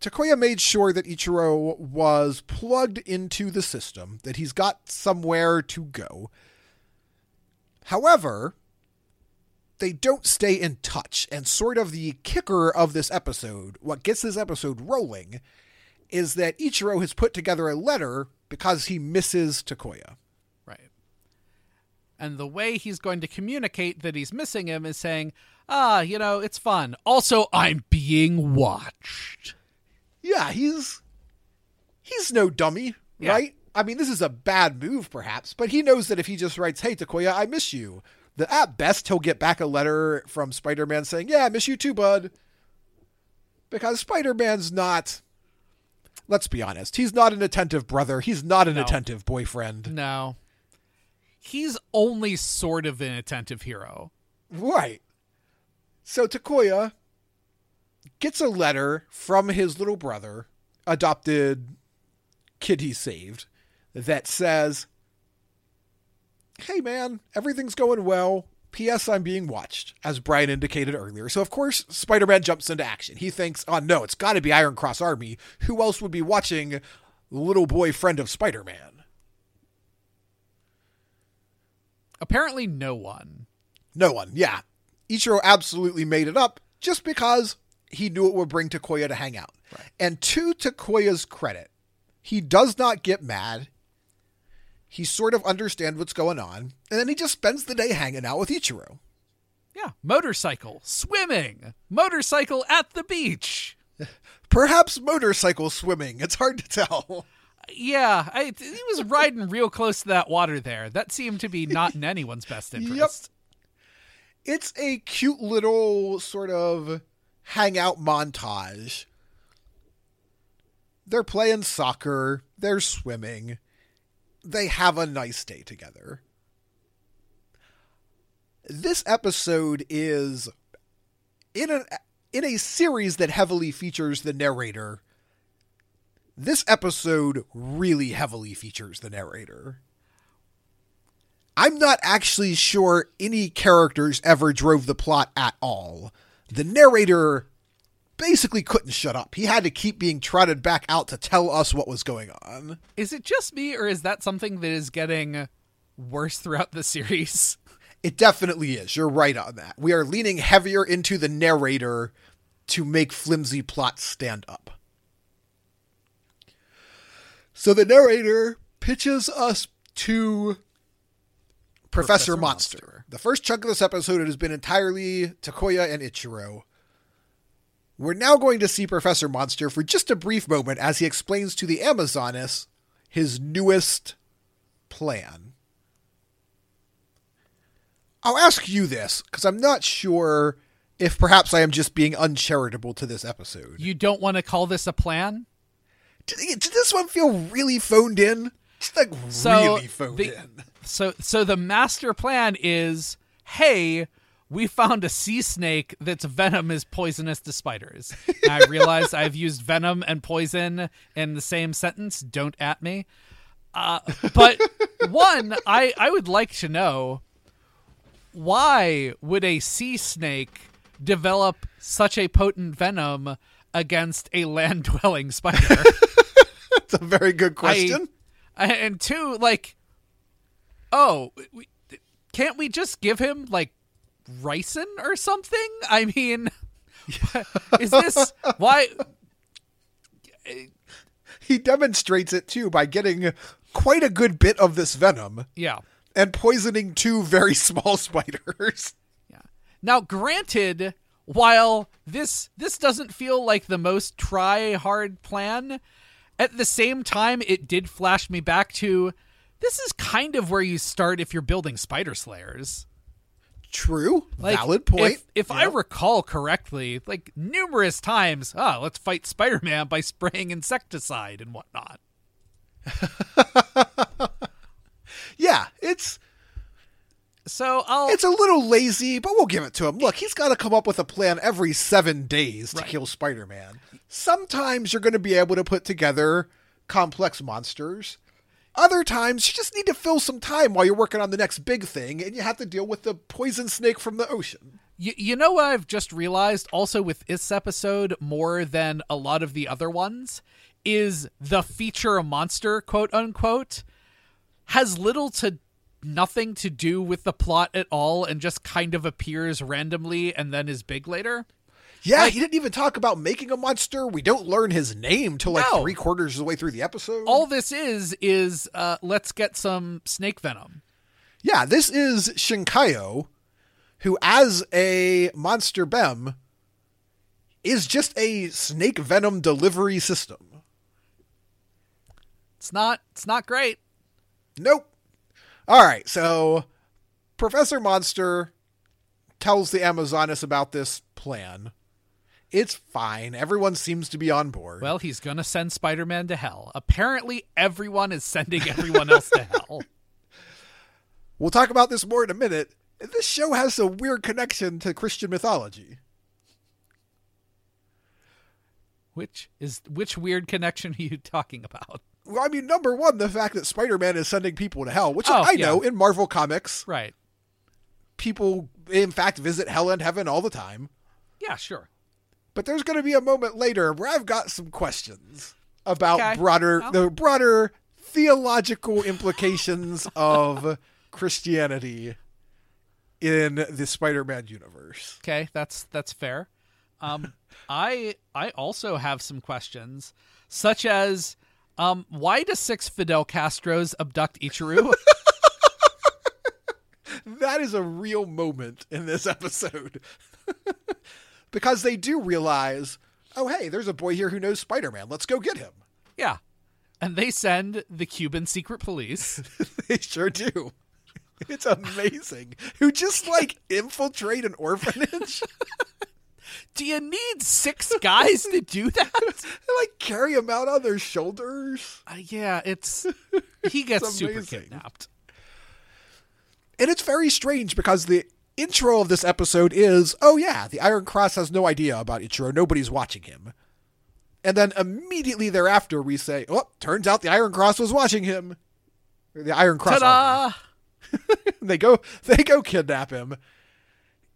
A: Takuya made sure that Ichiro was plugged into the system, that he's got somewhere to go. However, they don't stay in touch. And sort of the kicker of this episode, what gets this episode rolling, is that Ichiro has put together a letter because he misses Takuya.
B: Right. And the way he's going to communicate that he's missing him is saying, "Ah, you know, it's fun. Also, I'm being watched."
A: Yeah, he's he's no dummy,
B: Yeah.
A: right? I mean, this is a bad move, perhaps, but he knows that if he just writes, "Hey, Takuya, I miss you," that at best he'll get back a letter from Spider-Man saying, "Yeah, I miss you too, bud," because Spider-Man's not. Let's be honest. He's not an attentive brother. He's not an
B: No.
A: attentive boyfriend.
B: No. He's only sort of an attentive hero.
A: Right. So Takuya gets a letter from his little brother, adopted kid he saved, that says, Hey man, everything's going well. P.S. I'm being watched, as Brian indicated earlier. So, of course, Spider Man jumps into action. He thinks, oh no, it's got to be Iron Cross Army. Who else would be watching the little boy friend of Spider Man?
B: Apparently no one.
A: No one, yeah. Ichiro absolutely made it up just because he knew it would bring Takuya to hang out. And to Takuya's credit, he does not get mad. He sort of understands what's going on, and then he just spends the day hanging out with Ichiro.
B: Yeah, motorcycle, swimming, motorcycle at the beach.
A: Perhaps motorcycle swimming. It's hard to tell.
B: Yeah, I, he was riding real close to that water there. That seemed to be not in anyone's best interest. Yep.
A: It's a cute little sort of hangout montage. They're playing soccer, they're swimming, they have a nice day together. This episode is in a in a series that heavily features the narrator. This episode really heavily features the narrator. I'm not actually sure any characters ever drove the plot at all. The narrator basically couldn't shut up. He had to keep being trotted back out to tell us what was going on.
B: Is it just me, or is that something that is getting worse throughout the series?
A: It definitely is. You're right on that. We are leaning heavier into the narrator to make flimsy plots stand up. So the narrator pitches us to Professor,
B: Professor
A: Monster. The first chunk of this episode has been entirely Takuya and Ichiro. We're now going to see Professor Monster for just a brief moment as he explains to the Amazoness his newest plan. I'll ask you this because I'm not sure if perhaps I am just being uncharitable to this episode.
B: You don't want to call this a plan?
A: Did, did this one feel really phoned in? Just like
B: So
A: really phoned
B: the-
A: in.
B: So, so the master plan is, hey, we found a sea snake that's venom is poisonous to spiders. And I realize I've used venom and poison in the same sentence. Don't at me. Uh, but one, I I would like to know why would a sea snake develop such a potent venom against a land dwelling spider?
A: That's a very good question.
B: I- and two, like, oh, we, can't we just give him like ricin or something? I mean, Is this why?
A: He demonstrates it too by getting quite a good bit of this venom
B: Yeah.
A: and poisoning two very small spiders.
B: Yeah. Now, granted, while this this doesn't feel like the most try hard plan, at the same time, it did flash me back to this is kind of where you start if you're building spider slayers.
A: True.
B: Like,
A: Valid point.
B: If, if I recall correctly, like numerous times, ah, let's fight Spider Man by spraying insecticide and whatnot.
A: yeah, it's
B: So I'll
A: it's a little lazy, but we'll give it to him. Look, he's got to come up with a plan every seven days to
B: Right.
A: kill Spider-Man. Sometimes you're going to be able to put together complex monsters. Other times you just need to fill some time while you're working on the next big thing, and you have to deal with the poison snake from the ocean.
B: You, you know what I've just realized also with this episode more than a lot of the other ones is the feature monster quote unquote has little to nothing to do with the plot at all and just kind of appears randomly and then is big later.
A: Yeah,
B: Like-
A: he didn't even talk about making a monster. We don't learn his name till like
B: No.
A: three quarters of the way through the episode.
B: All this is is uh let's get some snake venom.
A: Yeah, this is Shinkayo, who, as a monster bem, is just a snake venom delivery system.
B: It's not it's not great.
A: Nope. All right, so Professor Monster tells the Amazoness about this plan. It's fine. Everyone seems to be on board.
B: Well, he's going to send Spider-Man to hell. Apparently everyone is sending everyone else to hell.
A: we'll talk about this more in a minute. This show has a weird connection to Christian mythology.
B: Which is which weird connection are you talking about?
A: Well, I mean, number one, the fact that Spider Man is sending people to hell, which
B: Oh,
A: I
B: yeah.
A: know in Marvel Comics,
B: Right.
A: people in fact visit hell and heaven all the time.
B: Yeah, sure.
A: But there's going to be a moment later where I've got some questions about
B: Okay.
A: broader
B: Well.
A: the broader theological implications of Christianity in the Spider-Man universe.
B: Okay, that's that's fair. Um I I also have some questions such as um why does six Fidel Castros abduct Ichiro?
A: That is a real moment in this episode. Because they do realize, oh hey, there's a boy here who knows Spider-Man. Let's go get him.
B: yeah. And they send the Cuban secret police.
A: They sure do. It's amazing. Who just like infiltrate an orphanage?
B: Do you need six guys to do that?
A: They like carry him out on their shoulders.
B: Uh, yeah, it's he gets super
A: amazing.
B: kidnapped.
A: And it's very strange because the intro of this episode is, oh yeah, the Iron Cross has no idea about Ichiro. Nobody's watching him. And then immediately thereafter we say, oh, turns out the Iron Cross was watching him. The Iron Cross.
B: Ta-da!
A: they go they go kidnap him.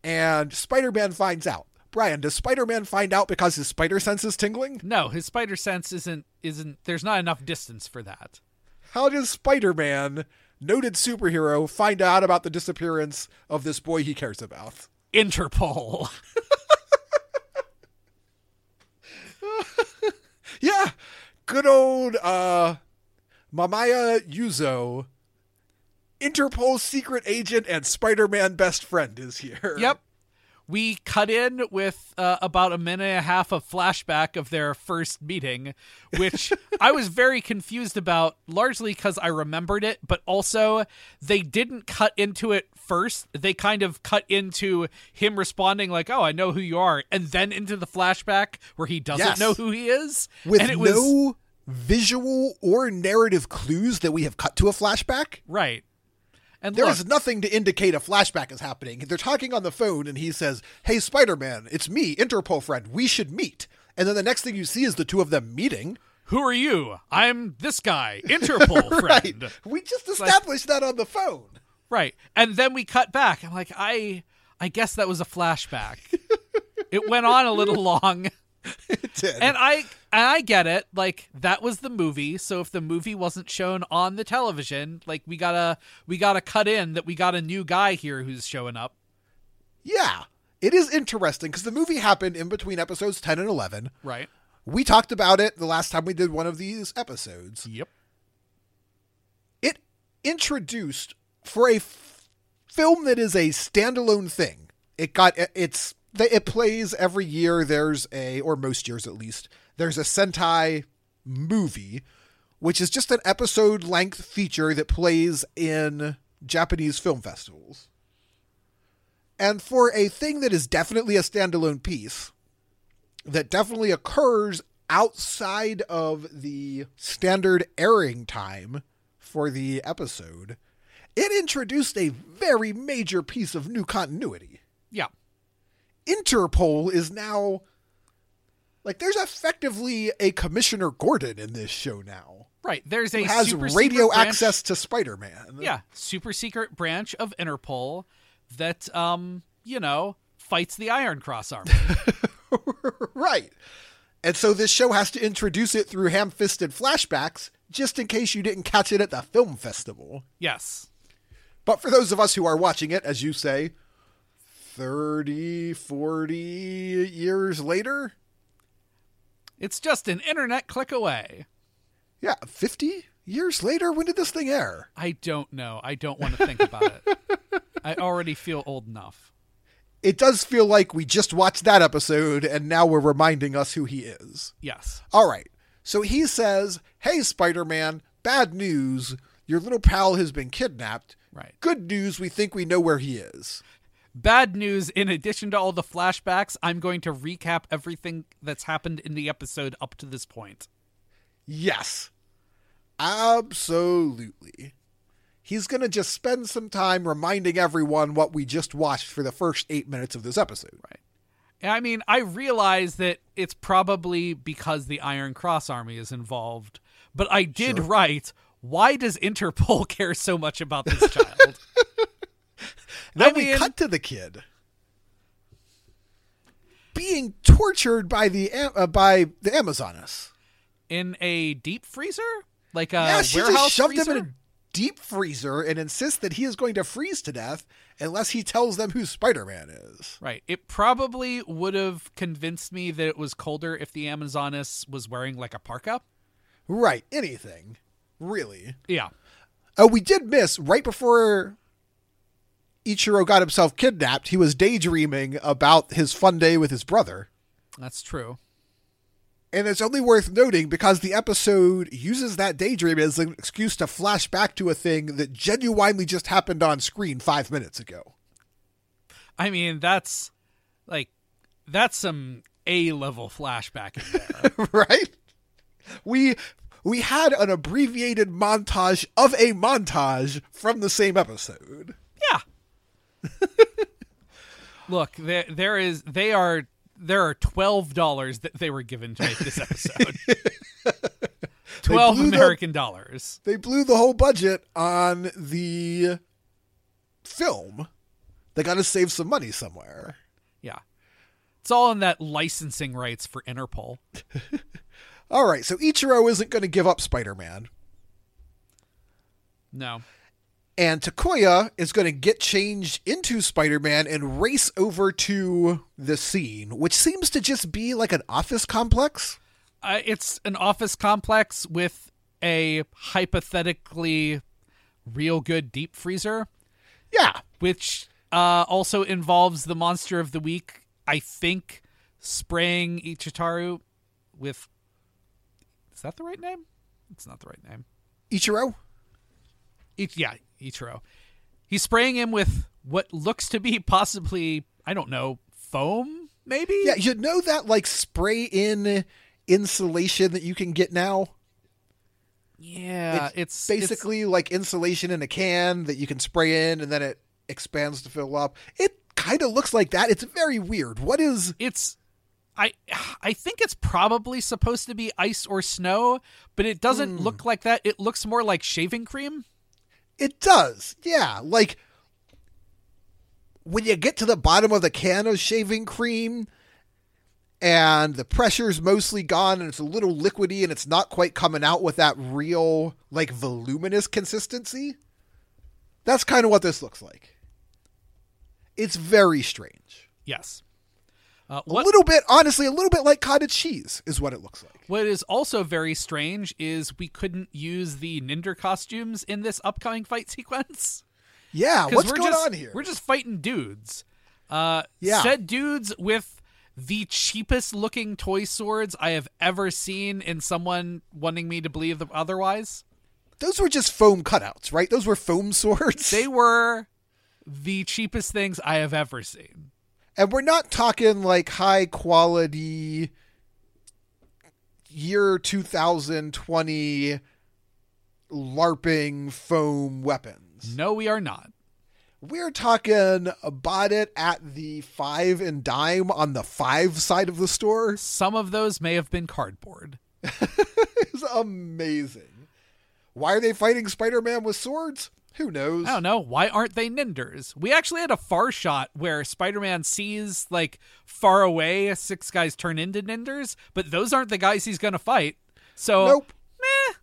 A: And Spider-Man finds out. Brian, does Spider-Man find out because his spider sense is tingling?
B: No, his spider sense isn't isn't there's not enough distance for that.
A: How does Spider-Man, noted superhero, find out about the disappearance of this boy he cares about?
B: Interpol.
A: Yeah, good old uh, Mamaya Yuzo, Interpol secret agent and Spider-Man best friend is here.
B: Yep. We cut in with uh, about a minute and a half of flashback of their first meeting, which I was very confused about, largely because I remembered it, but also they didn't cut into it first. They kind of cut into him responding, like, oh, I know who you are, and then into the flashback where he doesn't
A: Yes.
B: know who he is.
A: with
B: and it was
A: no visual or narrative clues that we have cut to a flashback.
B: right. And
A: There
B: look,
A: is nothing to indicate a flashback is happening. They're talking on the phone, and he says, "Hey, Spider-Man, it's me, Interpol friend. We should meet." And then the next thing you see is the two of them meeting.
B: who are you? I'm this guy, Interpol
A: Right.
B: friend.
A: We just
B: like-
A: established that on the phone.
B: Right. And then we cut back. I'm like, I I guess that was a flashback. it went on a little long.
A: It did.
B: And I and I get it. Like that was the movie. So if the movie wasn't shown on the television, like we gotta we gotta cut in that we got a new guy here who's showing up.
A: Yeah. it is interesting because the movie happened in between episodes 10 and 11.
B: Right.
A: We talked about it the last time we did one of these episodes.
B: Yep.
A: It introduced for a f- film that is a standalone thing. It got it's it plays every year there's a or most years at least there's a Sentai movie which is just an episode length feature that plays in Japanese film festivals. And for a thing that is definitely a standalone piece, that definitely occurs outside of the standard airing time for the episode, it introduced a very major piece of new continuity.
B: Yeah.
A: Interpol is now like there's effectively a Commissioner Gordon in this show now.
B: Right. There's a
A: has
B: super
A: radio
B: secret branch-
A: access to Spider-Man.
B: Yeah, super secret branch of Interpol that um, you know, fights the Iron Cross Army.
A: right. And so this show has to introduce it through ham-fisted flashbacks just in case you didn't catch it at the film festival.
B: yes.
A: But for those of us who are watching it, as you say, 30, 40 years later?
B: It's just an internet click away.
A: Yeah, 50 years later? When did this thing air?
B: I don't know. I don't want to think about it. I already feel old enough.
A: It does feel like we just watched that episode and now we're reminding us who he is.
B: Yes.
A: All right. So he says, Hey, Spider Man, bad news. Your little pal has been kidnapped.
B: Right.
A: Good news. We think we know where he is.
B: Bad news, in addition to all the flashbacks, I'm going to recap everything that's happened in the episode up to this point.
A: Yes. Absolutely. He's going to just spend some time reminding everyone what we just watched for the first eight minutes of this episode.
B: Right. I mean, I realize that it's probably because the Iron Cross Army is involved, but I did
A: Sure.
B: write, why does Interpol care so much about this child?
A: Then
B: I
A: we
B: mean-
A: cut to the kid being tortured by the uh, by the Amazoness.
B: in a deep freezer? Like a
A: yeah, she
B: warehouse
A: just shoved
B: freezer?
A: him in a deep freezer and insists that he is going to freeze to death unless he tells them who Spider-Man is.
B: Right. It probably would have convinced me that it was colder if the Amazoness was wearing like a parka.
A: Right, anything. Really.
B: Yeah.
A: Oh, we did miss right before Ichiro got himself kidnapped. He was daydreaming about his fun day with his brother.
B: That's true.
A: And it's only worth noting because the episode uses that daydream as an excuse to flash back to a thing that genuinely just happened on screen five minutes ago.
B: I mean, that's like that's some A level flashback
A: right? We we had an abbreviated montage of a montage from the same episode.
B: Look, there there is they are there are twelve dollars that they were given to make this episode. Twelve
A: blew the-
B: American dollars.
A: They blew the whole budget on the film. They got to save some money somewhere.
B: Yeah. It's all in that licensing rights for Interpol.
A: All right, so Ichiro isn't going to give up Spider-Man.
B: No.
A: And Takuya is going to get changed into Spider Man and race over to the scene, which seems to just be like an office complex.
B: Uh, it's an office complex with a hypothetically real good deep freezer,
A: Yeah.
B: which uh, also involves the monster of the week. I think spraying Ichitaru with. Is that the right name? It's not the right name.
A: Ichiro?
B: Ich, yeah, Ichiro. He's spraying him with what looks to be possibly, I don't know, foam, maybe?
A: Yeah, you know that like spray in insulation that you can get now?
B: Yeah, it's,
A: Basically like insulation in a can that you can spray in and then it expands to fill up. It kind of looks like that. It's very weird. What is
B: it's I I think it's probably supposed to be ice or snow, but it doesn't
A: Hmm.
B: look like that. It looks more like shaving cream.
A: It does. Yeah. Like when you get to the bottom of the can of shaving cream and the pressure's mostly gone and it's a little liquidy and it's not quite coming out with that real, like, voluminous consistency, that's kind of what this looks like. It's very strange.
B: Yes. Uh,
A: A little bit, honestly, a little bit like cottage cheese is what it looks like.
B: what is also very strange is we couldn't use the Ninder costumes in this upcoming fight sequence.
A: Yeah, what's going
B: just,
A: on here?
B: We're just fighting dudes. Uh,
A: Yeah.
B: Said dudes with the cheapest looking toy swords I have ever seen in someone wanting me to believe the otherwise.
A: Those were just foam cutouts, right? Those were foam swords.
B: They were the cheapest things I have ever seen.
A: And we're not talking like high quality year 2020 LARPing foam weapons.
B: No, we are not.
A: We're talking about it at the five and dime on the five side of the store.
B: Some of those may have been cardboard.
A: It's amazing. Why are they fighting Spider Man with swords? Who knows?
B: I don't know. Why aren't they Ninders? We actually had a far shot where Spider Man sees, like, far away, six guys turn into Ninders, but those aren't the guys he's going to fight. So,
A: Nope.
B: meh.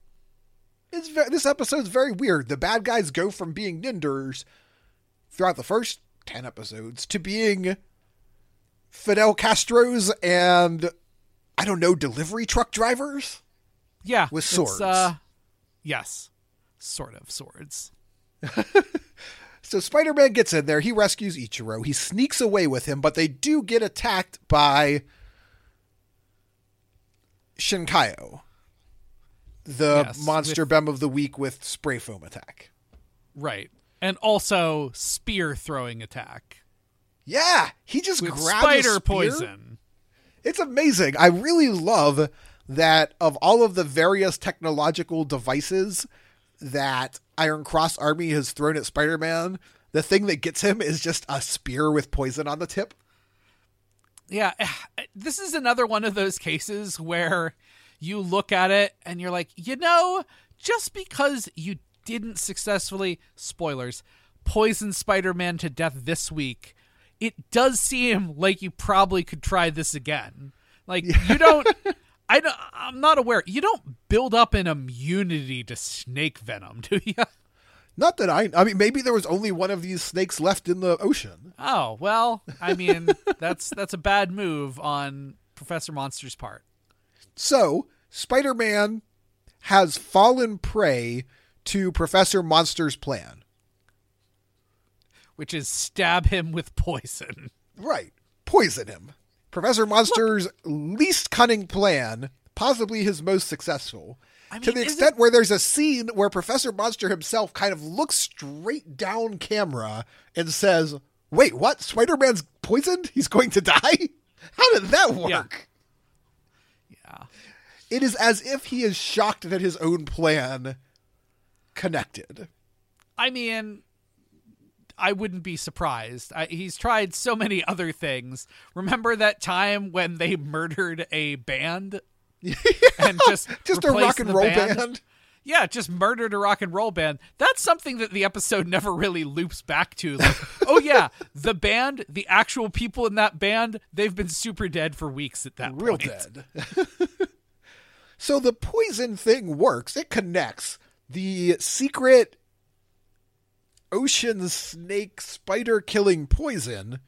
A: It's ve- this episode's very weird. The bad guys go from being Ninders throughout the first 10 episodes to being Fidel Castro's and I don't know, delivery truck drivers?
B: Yeah.
A: With swords.
B: uh, yes. Sort of swords.
A: So Spider Man gets in there. He rescues Ichiro. He sneaks away with him, but they do get attacked by Shinkaio, the
B: Yes,
A: monster
B: with-
A: bem of the week with spray foam attack.
B: Right. And also spear throwing attack.
A: Yeah, he just
B: With
A: grabs
B: spider poison.
A: It's amazing. I really love that of all of the various technological devices that Iron Cross Army has thrown at Spider Man, the thing that gets him is just a spear with poison on the tip.
B: Yeah, this is another one of those cases where you look at it and you're like, you know, just because you didn't successfully, spoilers, poison Spider Man to death this week, it does seem like you probably could try this again. Like, you don't. I don't, I'm not aware. You don't build up an immunity to snake venom, do you?
A: Not that I. I mean, maybe there was only one of these snakes left in the ocean.
B: Oh well, I mean that's that's a bad move on Professor Monster's part.
A: So Spider Man has fallen prey to Professor Monster's plan.
B: which is stab him with poison.
A: Right. Poison him. Professor Monster's least cunning plan, possibly his most successful.
B: I
A: to the extent where there's a scene where Professor Monster himself kind of looks straight down camera and says, Wait, what? Spider Man's poisoned? He's going to die? How did that work?
B: Yeah.
A: It is as if he is shocked that his own plan connected.
B: I mean, I wouldn't be surprised. I, he's tried so many other things. Remember that time when they murdered a band and just
A: Just a rock and roll
B: band?
A: band.
B: Yeah, just murdered a rock and roll band. That's something that the episode never really loops back to. Like, oh yeah, the band, the actual people in that band, they've been super dead for weeks at that
A: real
B: point.
A: dead. so the poison thing works. It connects the secret ocean snake spider killing poison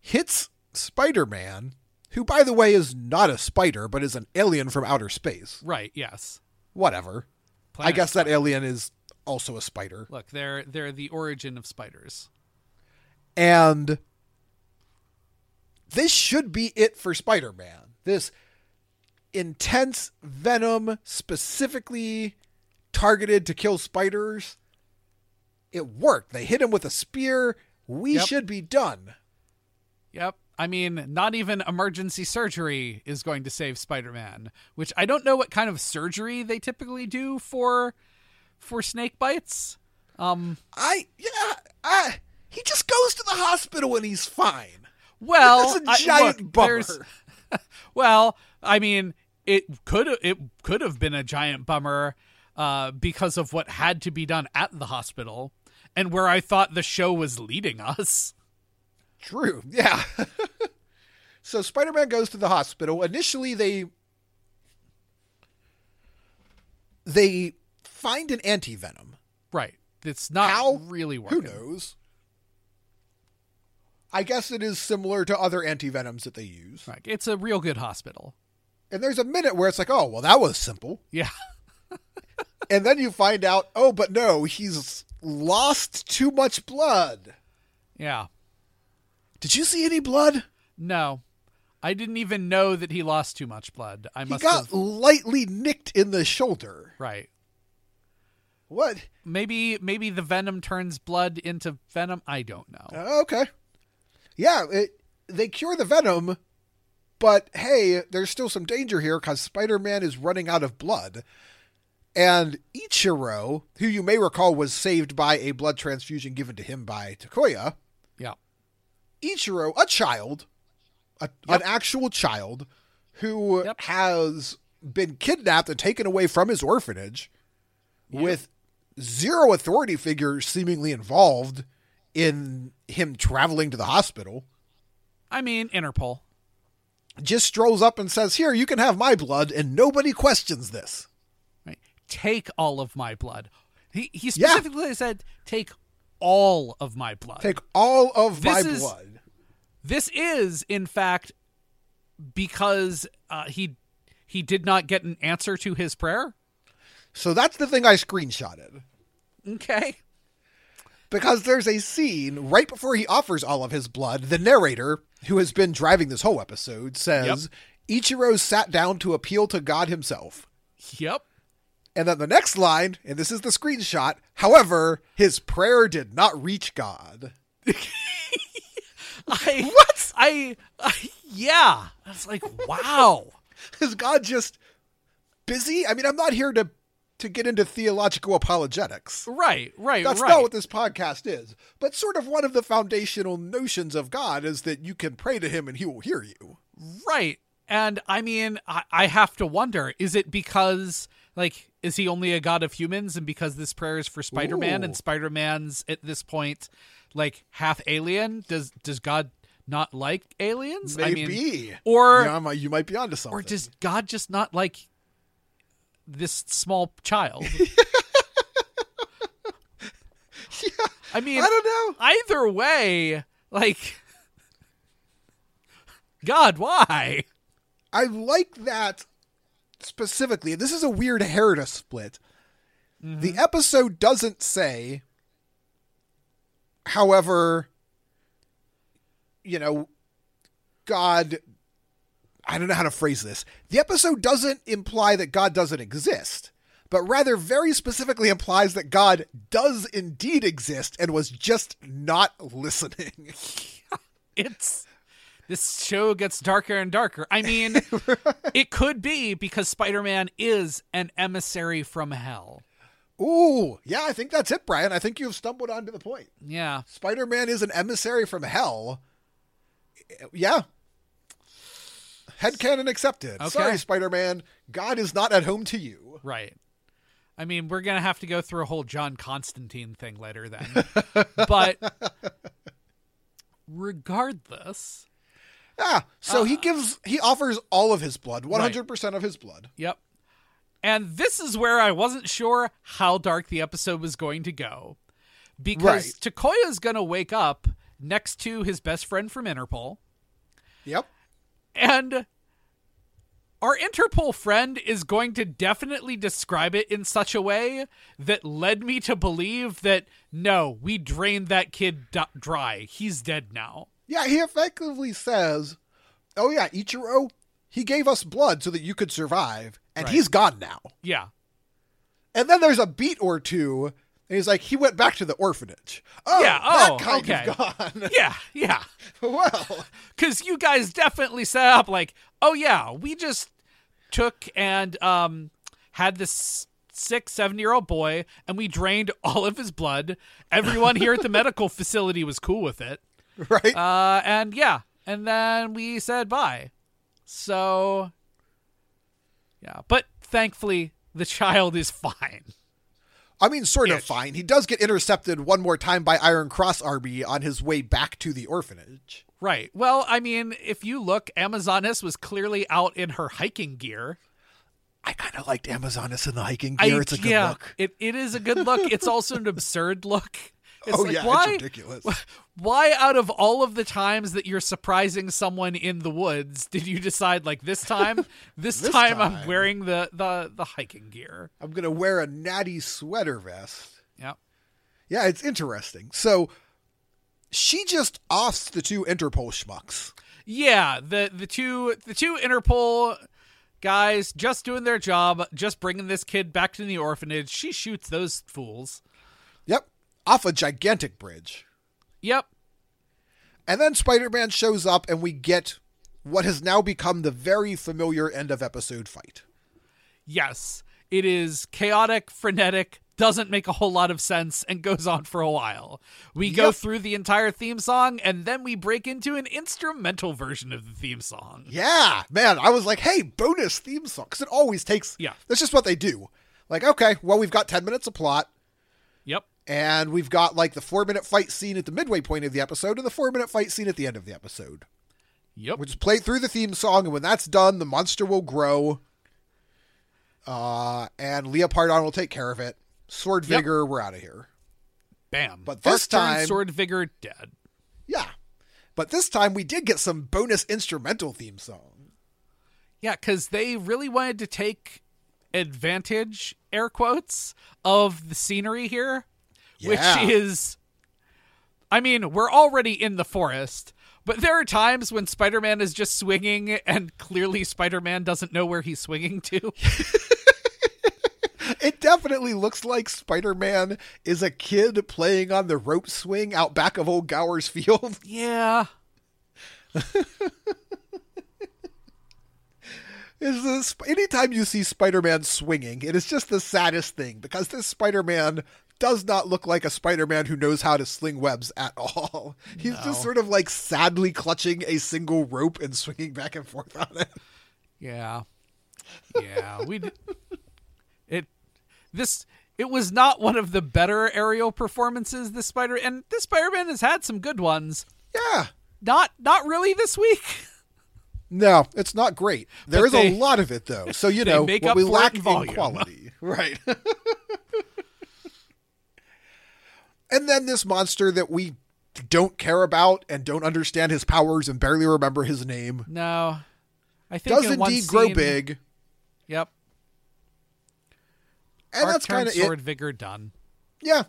A: hits Spider-Man, who by the way is not a spider but is an alien from outer space.
B: Right, yes.
A: Whatever. I
B: Planet
A: guess that alien is also a spider.
B: Look, they're they're the origin of spiders.
A: And this should be it for Spider Man. This intense venom specifically targeted to kill spiders. It worked. They hit him with a spear. We
B: Yep.
A: should be done.
B: Yep. I mean, not even emergency surgery is going to save Spider-Man, which I don't know what kind of surgery they typically do for for snake bites. Um
A: I, yeah, I, he just goes to the hospital and he's fine.
B: well,
A: That's a
B: I-
A: giant
B: look,
A: bummer.
B: well, I mean, it could it could have been a giant bummer uh, because of what had to be done at the hospital and where I thought the show was leading us.
A: True. Yeah. so Spider Man goes to the hospital. Initially, they they find an anti venom.
B: Right. It's not
A: How?
B: really working.
A: Who knows? I guess it is similar to other anti venoms that they use.
B: Like it's a real good hospital.
A: And there's a minute where it's like, oh, well, that was simple.
B: Yeah.
A: And then you find out, oh, but no, he's lost too much blood.
B: Yeah.
A: Did you see any blood?
B: No. I didn't even know that he lost too much blood. I
A: He
B: must
A: got
B: have
A: lightly nicked in the shoulder.
B: right.
A: What?
B: Maybe maybe the venom turns blood into venom. I don't know.
A: Uh, okay. Yeah, it, they cure the venom, but hey, there's still some danger here because Spider Man is running out of blood. And Ichiro, who you may recall was saved by a blood transfusion given to him by Takuya,
B: yeah.
A: Ichiro, a child, a, an actual child who
B: Yep.
A: has been kidnapped and taken away from his orphanage with zero authority figure seemingly involved in him traveling to the hospital,
B: I mean Interpol.
A: just strolls up and says, Here, you can have my blood, and nobody questions this.
B: Take all of my blood. He he
A: Yeah.
B: specifically said take all of my blood.
A: Take all of
B: This
A: my
B: is-
A: blood.
B: This is, in fact, because uh, he he did not get an answer to his prayer.
A: So that's the thing I screenshotted.
B: Okay.
A: because there's a scene right before he offers all of his blood. The narrator, who has been driving this whole episode, says Ichiro sat down to appeal to God himself.
B: Yep.
A: And then the next line, and this is the screenshot, however, his prayer did not reach God.
B: I what? I, I yeah. I was like, wow.
A: Is God just busy? I mean, I'm not here to to get into theological apologetics.
B: right. Right.
A: That's
B: right.
A: not what this podcast is. But sort of one of the foundational notions of God is that you can pray to him and he will hear you.
B: Right. And I mean, I, I have to wonder is it because, like, is he only a god of humans and because this prayer is for Spider Man and Spider Man's at this point, like, half alien? Does does God not like aliens?
A: Maybe.
B: I mean, or,
A: Yeah, you might be onto something.
B: or does God just not like this small child? I mean,
A: I don't know.
B: either way, like, God, why?
A: I like that specifically. This is a weird hair to split. Mm-hmm. The episode doesn't say, however, you know, God. I don't know how to phrase this. The episode doesn't imply that God doesn't exist, but rather very specifically implies that God does indeed exist and was just not listening.
B: it's this show gets darker and darker. I mean, it could be because Spider-Man is an emissary from hell.
A: Ooh, yeah, I think that's it, Brian. I think you've stumbled onto the point.
B: Yeah.
A: Spider Man is an emissary from hell. Eh, yeah. Headcanon accepted.
B: Okay.
A: Sorry, Spider Man. God is not at home to you.
B: Right. I mean, we're going to have to go through a whole John Constantine thing later then. but regardless,
A: Yeah. So he uh, gives, he offers all of his blood, 100% of his blood.
B: Yep. And this is where I wasn't sure how dark the episode was going to go. Because
A: Right.
B: Takuya's going to wake up next to his best friend from Interpol.
A: Yep.
B: And our Interpol friend is going to definitely describe it in such a way that led me to believe that no, we drained that kid d- dry. He's dead now.
A: Yeah, he effectively says, Oh, yeah, Ichiro, he gave us blood so that you could survive, and
B: Right.
A: he's gone now.
B: Yeah.
A: And then there's a beat or two, and he's like, he went back to the orphanage. Oh,
B: Yeah,
A: that
B: oh,
A: kind
B: okay.
A: of gone.
B: Yeah. Yeah.
A: well,
B: because you guys definitely set up like, oh yeah, we just took and um had this six, seven year old boy, and we drained all of his blood. Everyone here at the medical facility was cool with it,
A: right?
B: uh, and yeah, and then we said bye. So, yeah, but thankfully the child is fine.
A: I mean, sort of
B: Ish.
A: fine. He does get intercepted one more time by Iron Cross Army on his way back to the orphanage.
B: Right. Well, I mean, if you look, Amazoness was clearly out in her hiking gear.
A: I kind of liked Amazoness in the hiking gear.
B: I-
A: it's a good
B: yeah,
A: look.
B: It it is a good look. It's also an absurd look It's
A: oh
B: like,
A: yeah,
B: why,
A: it's ridiculous.
B: why out of all of the times that you're surprising someone in the woods did you decide like this time this,
A: This
B: time,
A: time.
B: i'm wearing the the the hiking gear
A: I'm gonna wear a natty sweater vest.
B: yeah
A: Yeah, it's interesting. So she just offs the two Interpol schmucks.
B: yeah the the two the two interpol guys just doing their job just bringing this kid back to the orphanage she shoots those fools
A: off a gigantic bridge.
B: yep
A: And then Spider Man shows up, and we get what has now become the very familiar end of episode fight.
B: yes it is chaotic frenetic doesn't make a whole lot of sense and goes on for a while we go through the entire theme song and then we break into an instrumental version of the theme song
A: Yeah, man, I was like, hey, bonus theme song. Because it always takes.
B: Yeah.
A: That's just what they do. Like, okay, well, we've got 10 minutes of plot,
B: yep
A: and we've got like the four minute fight scene at the midway point of the episode and the four minute fight scene at the end of the episode.
B: yep
A: We'll just play through the theme song, and when that's done, the monster will grow. Uh, and Leopardon will take care of it. Sword
B: Yep.
A: Vigor, we're out of here.
B: bam
A: But this
B: First
A: time-
B: sword vigor dead
A: Yeah. But this time we did get some bonus instrumental theme song.
B: Yeah, because they really wanted to take advantage, air quotes, of the scenery here,
A: Yeah.
B: which is. I mean, we're already in the forest, but there are times when Spider Man is just swinging, and clearly Spider Man doesn't know where he's swinging to.
A: It definitely looks like Spider Man is a kid playing on the rope swing out back of Old Gower's Field.
B: yeah.
A: Is this anytime you see Spider Man swinging, it is just the saddest thing because this Spider Man does not look like a Spider Man who knows how to sling webs at all. He's just sort of like sadly clutching a single rope and swinging back and forth on it.
B: Yeah. Yeah. we did. It. This. It was not one of the better aerial performances this Spider and this Spider-Man has had some good ones.
A: Yeah.
B: Not not really this week.
A: No, it's not great. There
B: But
A: is
B: they-
A: a lot of it though. So you know what we lack
B: in
A: in quality. Right. And then this monster that we don't care about and don't understand his powers and barely remember his name
B: No. I think
A: does indeed grow
B: scene-
A: big.
B: Yep.
A: And that's kind of
B: sword
A: it.
B: vigor done.
A: Yeah.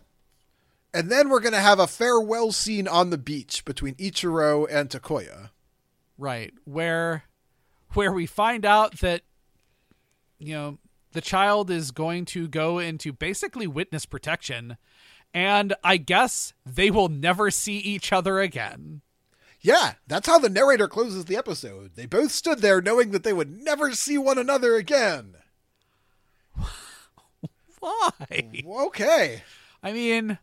A: And then we're going to have a farewell scene on the beach between Ichiro and Takuya.
B: Right. Where where we find out that you know, the child is going to go into basically witness protection and I guess they will never see each other again.
A: Yeah, that's how the narrator closes the episode. They both stood there knowing that they would never see one another again.
B: Why?
A: Okay.
B: I mean,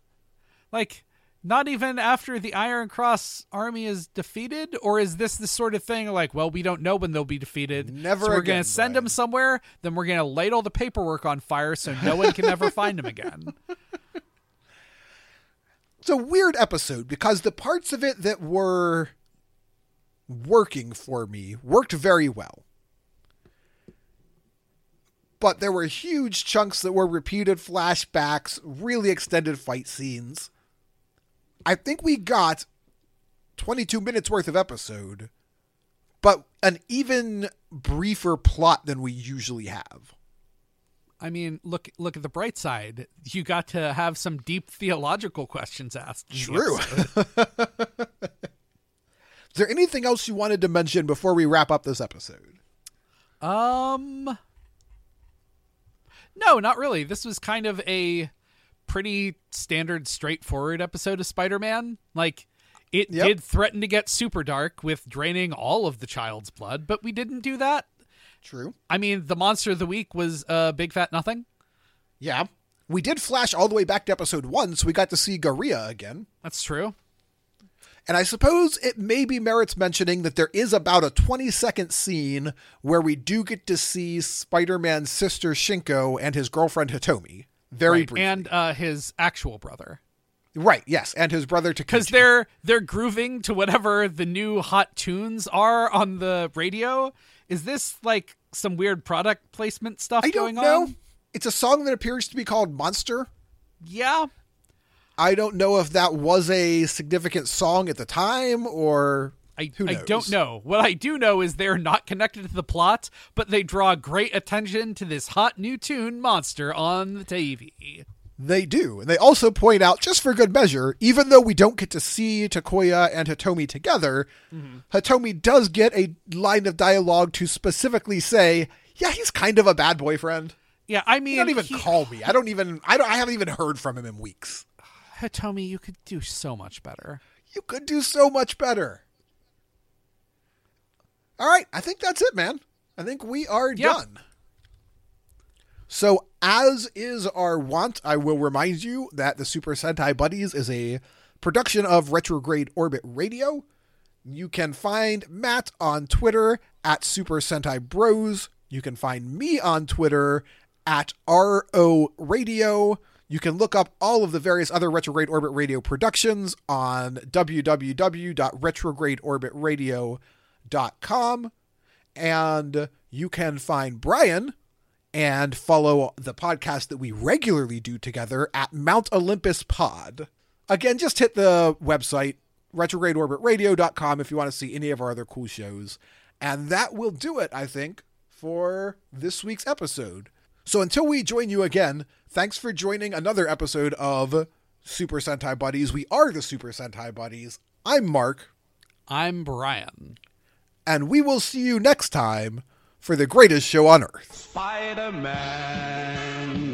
B: like, not even after the Iron Cross army is defeated, or is this the sort of thing like, well, we don't know when they'll be defeated.
A: Never
B: so we're gonna send
A: Brian.
B: them somewhere, then we're gonna light all the paperwork on fire so no one can ever find them again.
A: It's a weird episode because the parts of it that were working for me worked very well. But there were huge chunks that were repeated flashbacks, really extended fight scenes. I think we got 22 minutes worth of episode, but an even briefer plot than we usually have.
B: I mean, look look at the bright side. You got to have some deep theological questions asked. in the
A: True. Is there anything else you wanted to mention before we wrap up this episode?
B: Um No, not really. This was kind of a pretty standard straightforward episode of Spider-Man. Like it
A: Yep.
B: did threaten to get super dark with draining all of the child's blood, but we didn't do that.
A: True.
B: I mean, the monster of the week was uh, Big Fat Nothing.
A: Yeah. We did flash all the way back to episode one, so we got to see Garia again.
B: That's true.
A: And I suppose it maybe merits mentioning that there is about a 20 second scene where we do get to see Spider Man's sister Shinko and his girlfriend Hitomi. Very
B: Right.
A: briefly.
B: And uh, his actual brother.
A: Right, yes. And his brother Takuji.
B: because they're they're grooving to whatever the new hot tunes are on the radio. Is this like some weird product placement stuff
A: I don't
B: going
A: know.
B: on?
A: It's a song that appears to be called Monster.
B: Yeah.
A: I don't know if that was a significant song at the time or
B: I, I don't know. What I do know is they're not connected to the plot, but they draw great attention to this hot new tune monster on the TV.
A: They do. And they also point out, just for good measure, even though we don't get to see Takuya and Hitomi together, mm-hmm. Hitomi does get a line of dialogue to specifically say, yeah, he's kind of a bad boyfriend.
B: Yeah, I mean,
A: He don't even
B: he-
A: call me. I don't even I don't I haven't even heard from him in weeks.
B: Hitomi, you could do so much better.
A: You could do so much better. All right, I think that's it, man. I think we are
B: Yeah.
A: done. So, as is our wont, I will remind you that the Super Sentai Buddies is a production of Retrograde Orbit Radio. You can find Matt on Twitter at Super Sentai Bros. You can find me on Twitter at RO Radio. You can look up all of the various other Retrograde Orbit Radio productions on www.retrogradeorbitradio.com. And you can find Brian and follow the podcast that we regularly do together at Mount Olympus Pod. Again, just hit the website, retrogradeorbitradio.com, if you want to see any of our other cool shows. And that will do it, I think, for this week's episode. So until we join you again, thanks for joining another episode of Super Sentai Buddies. We are the Super Sentai Buddies. I'm Mark,
B: I'm Brian.
A: and we will see you next time for the greatest show on earth.
C: Spider Man.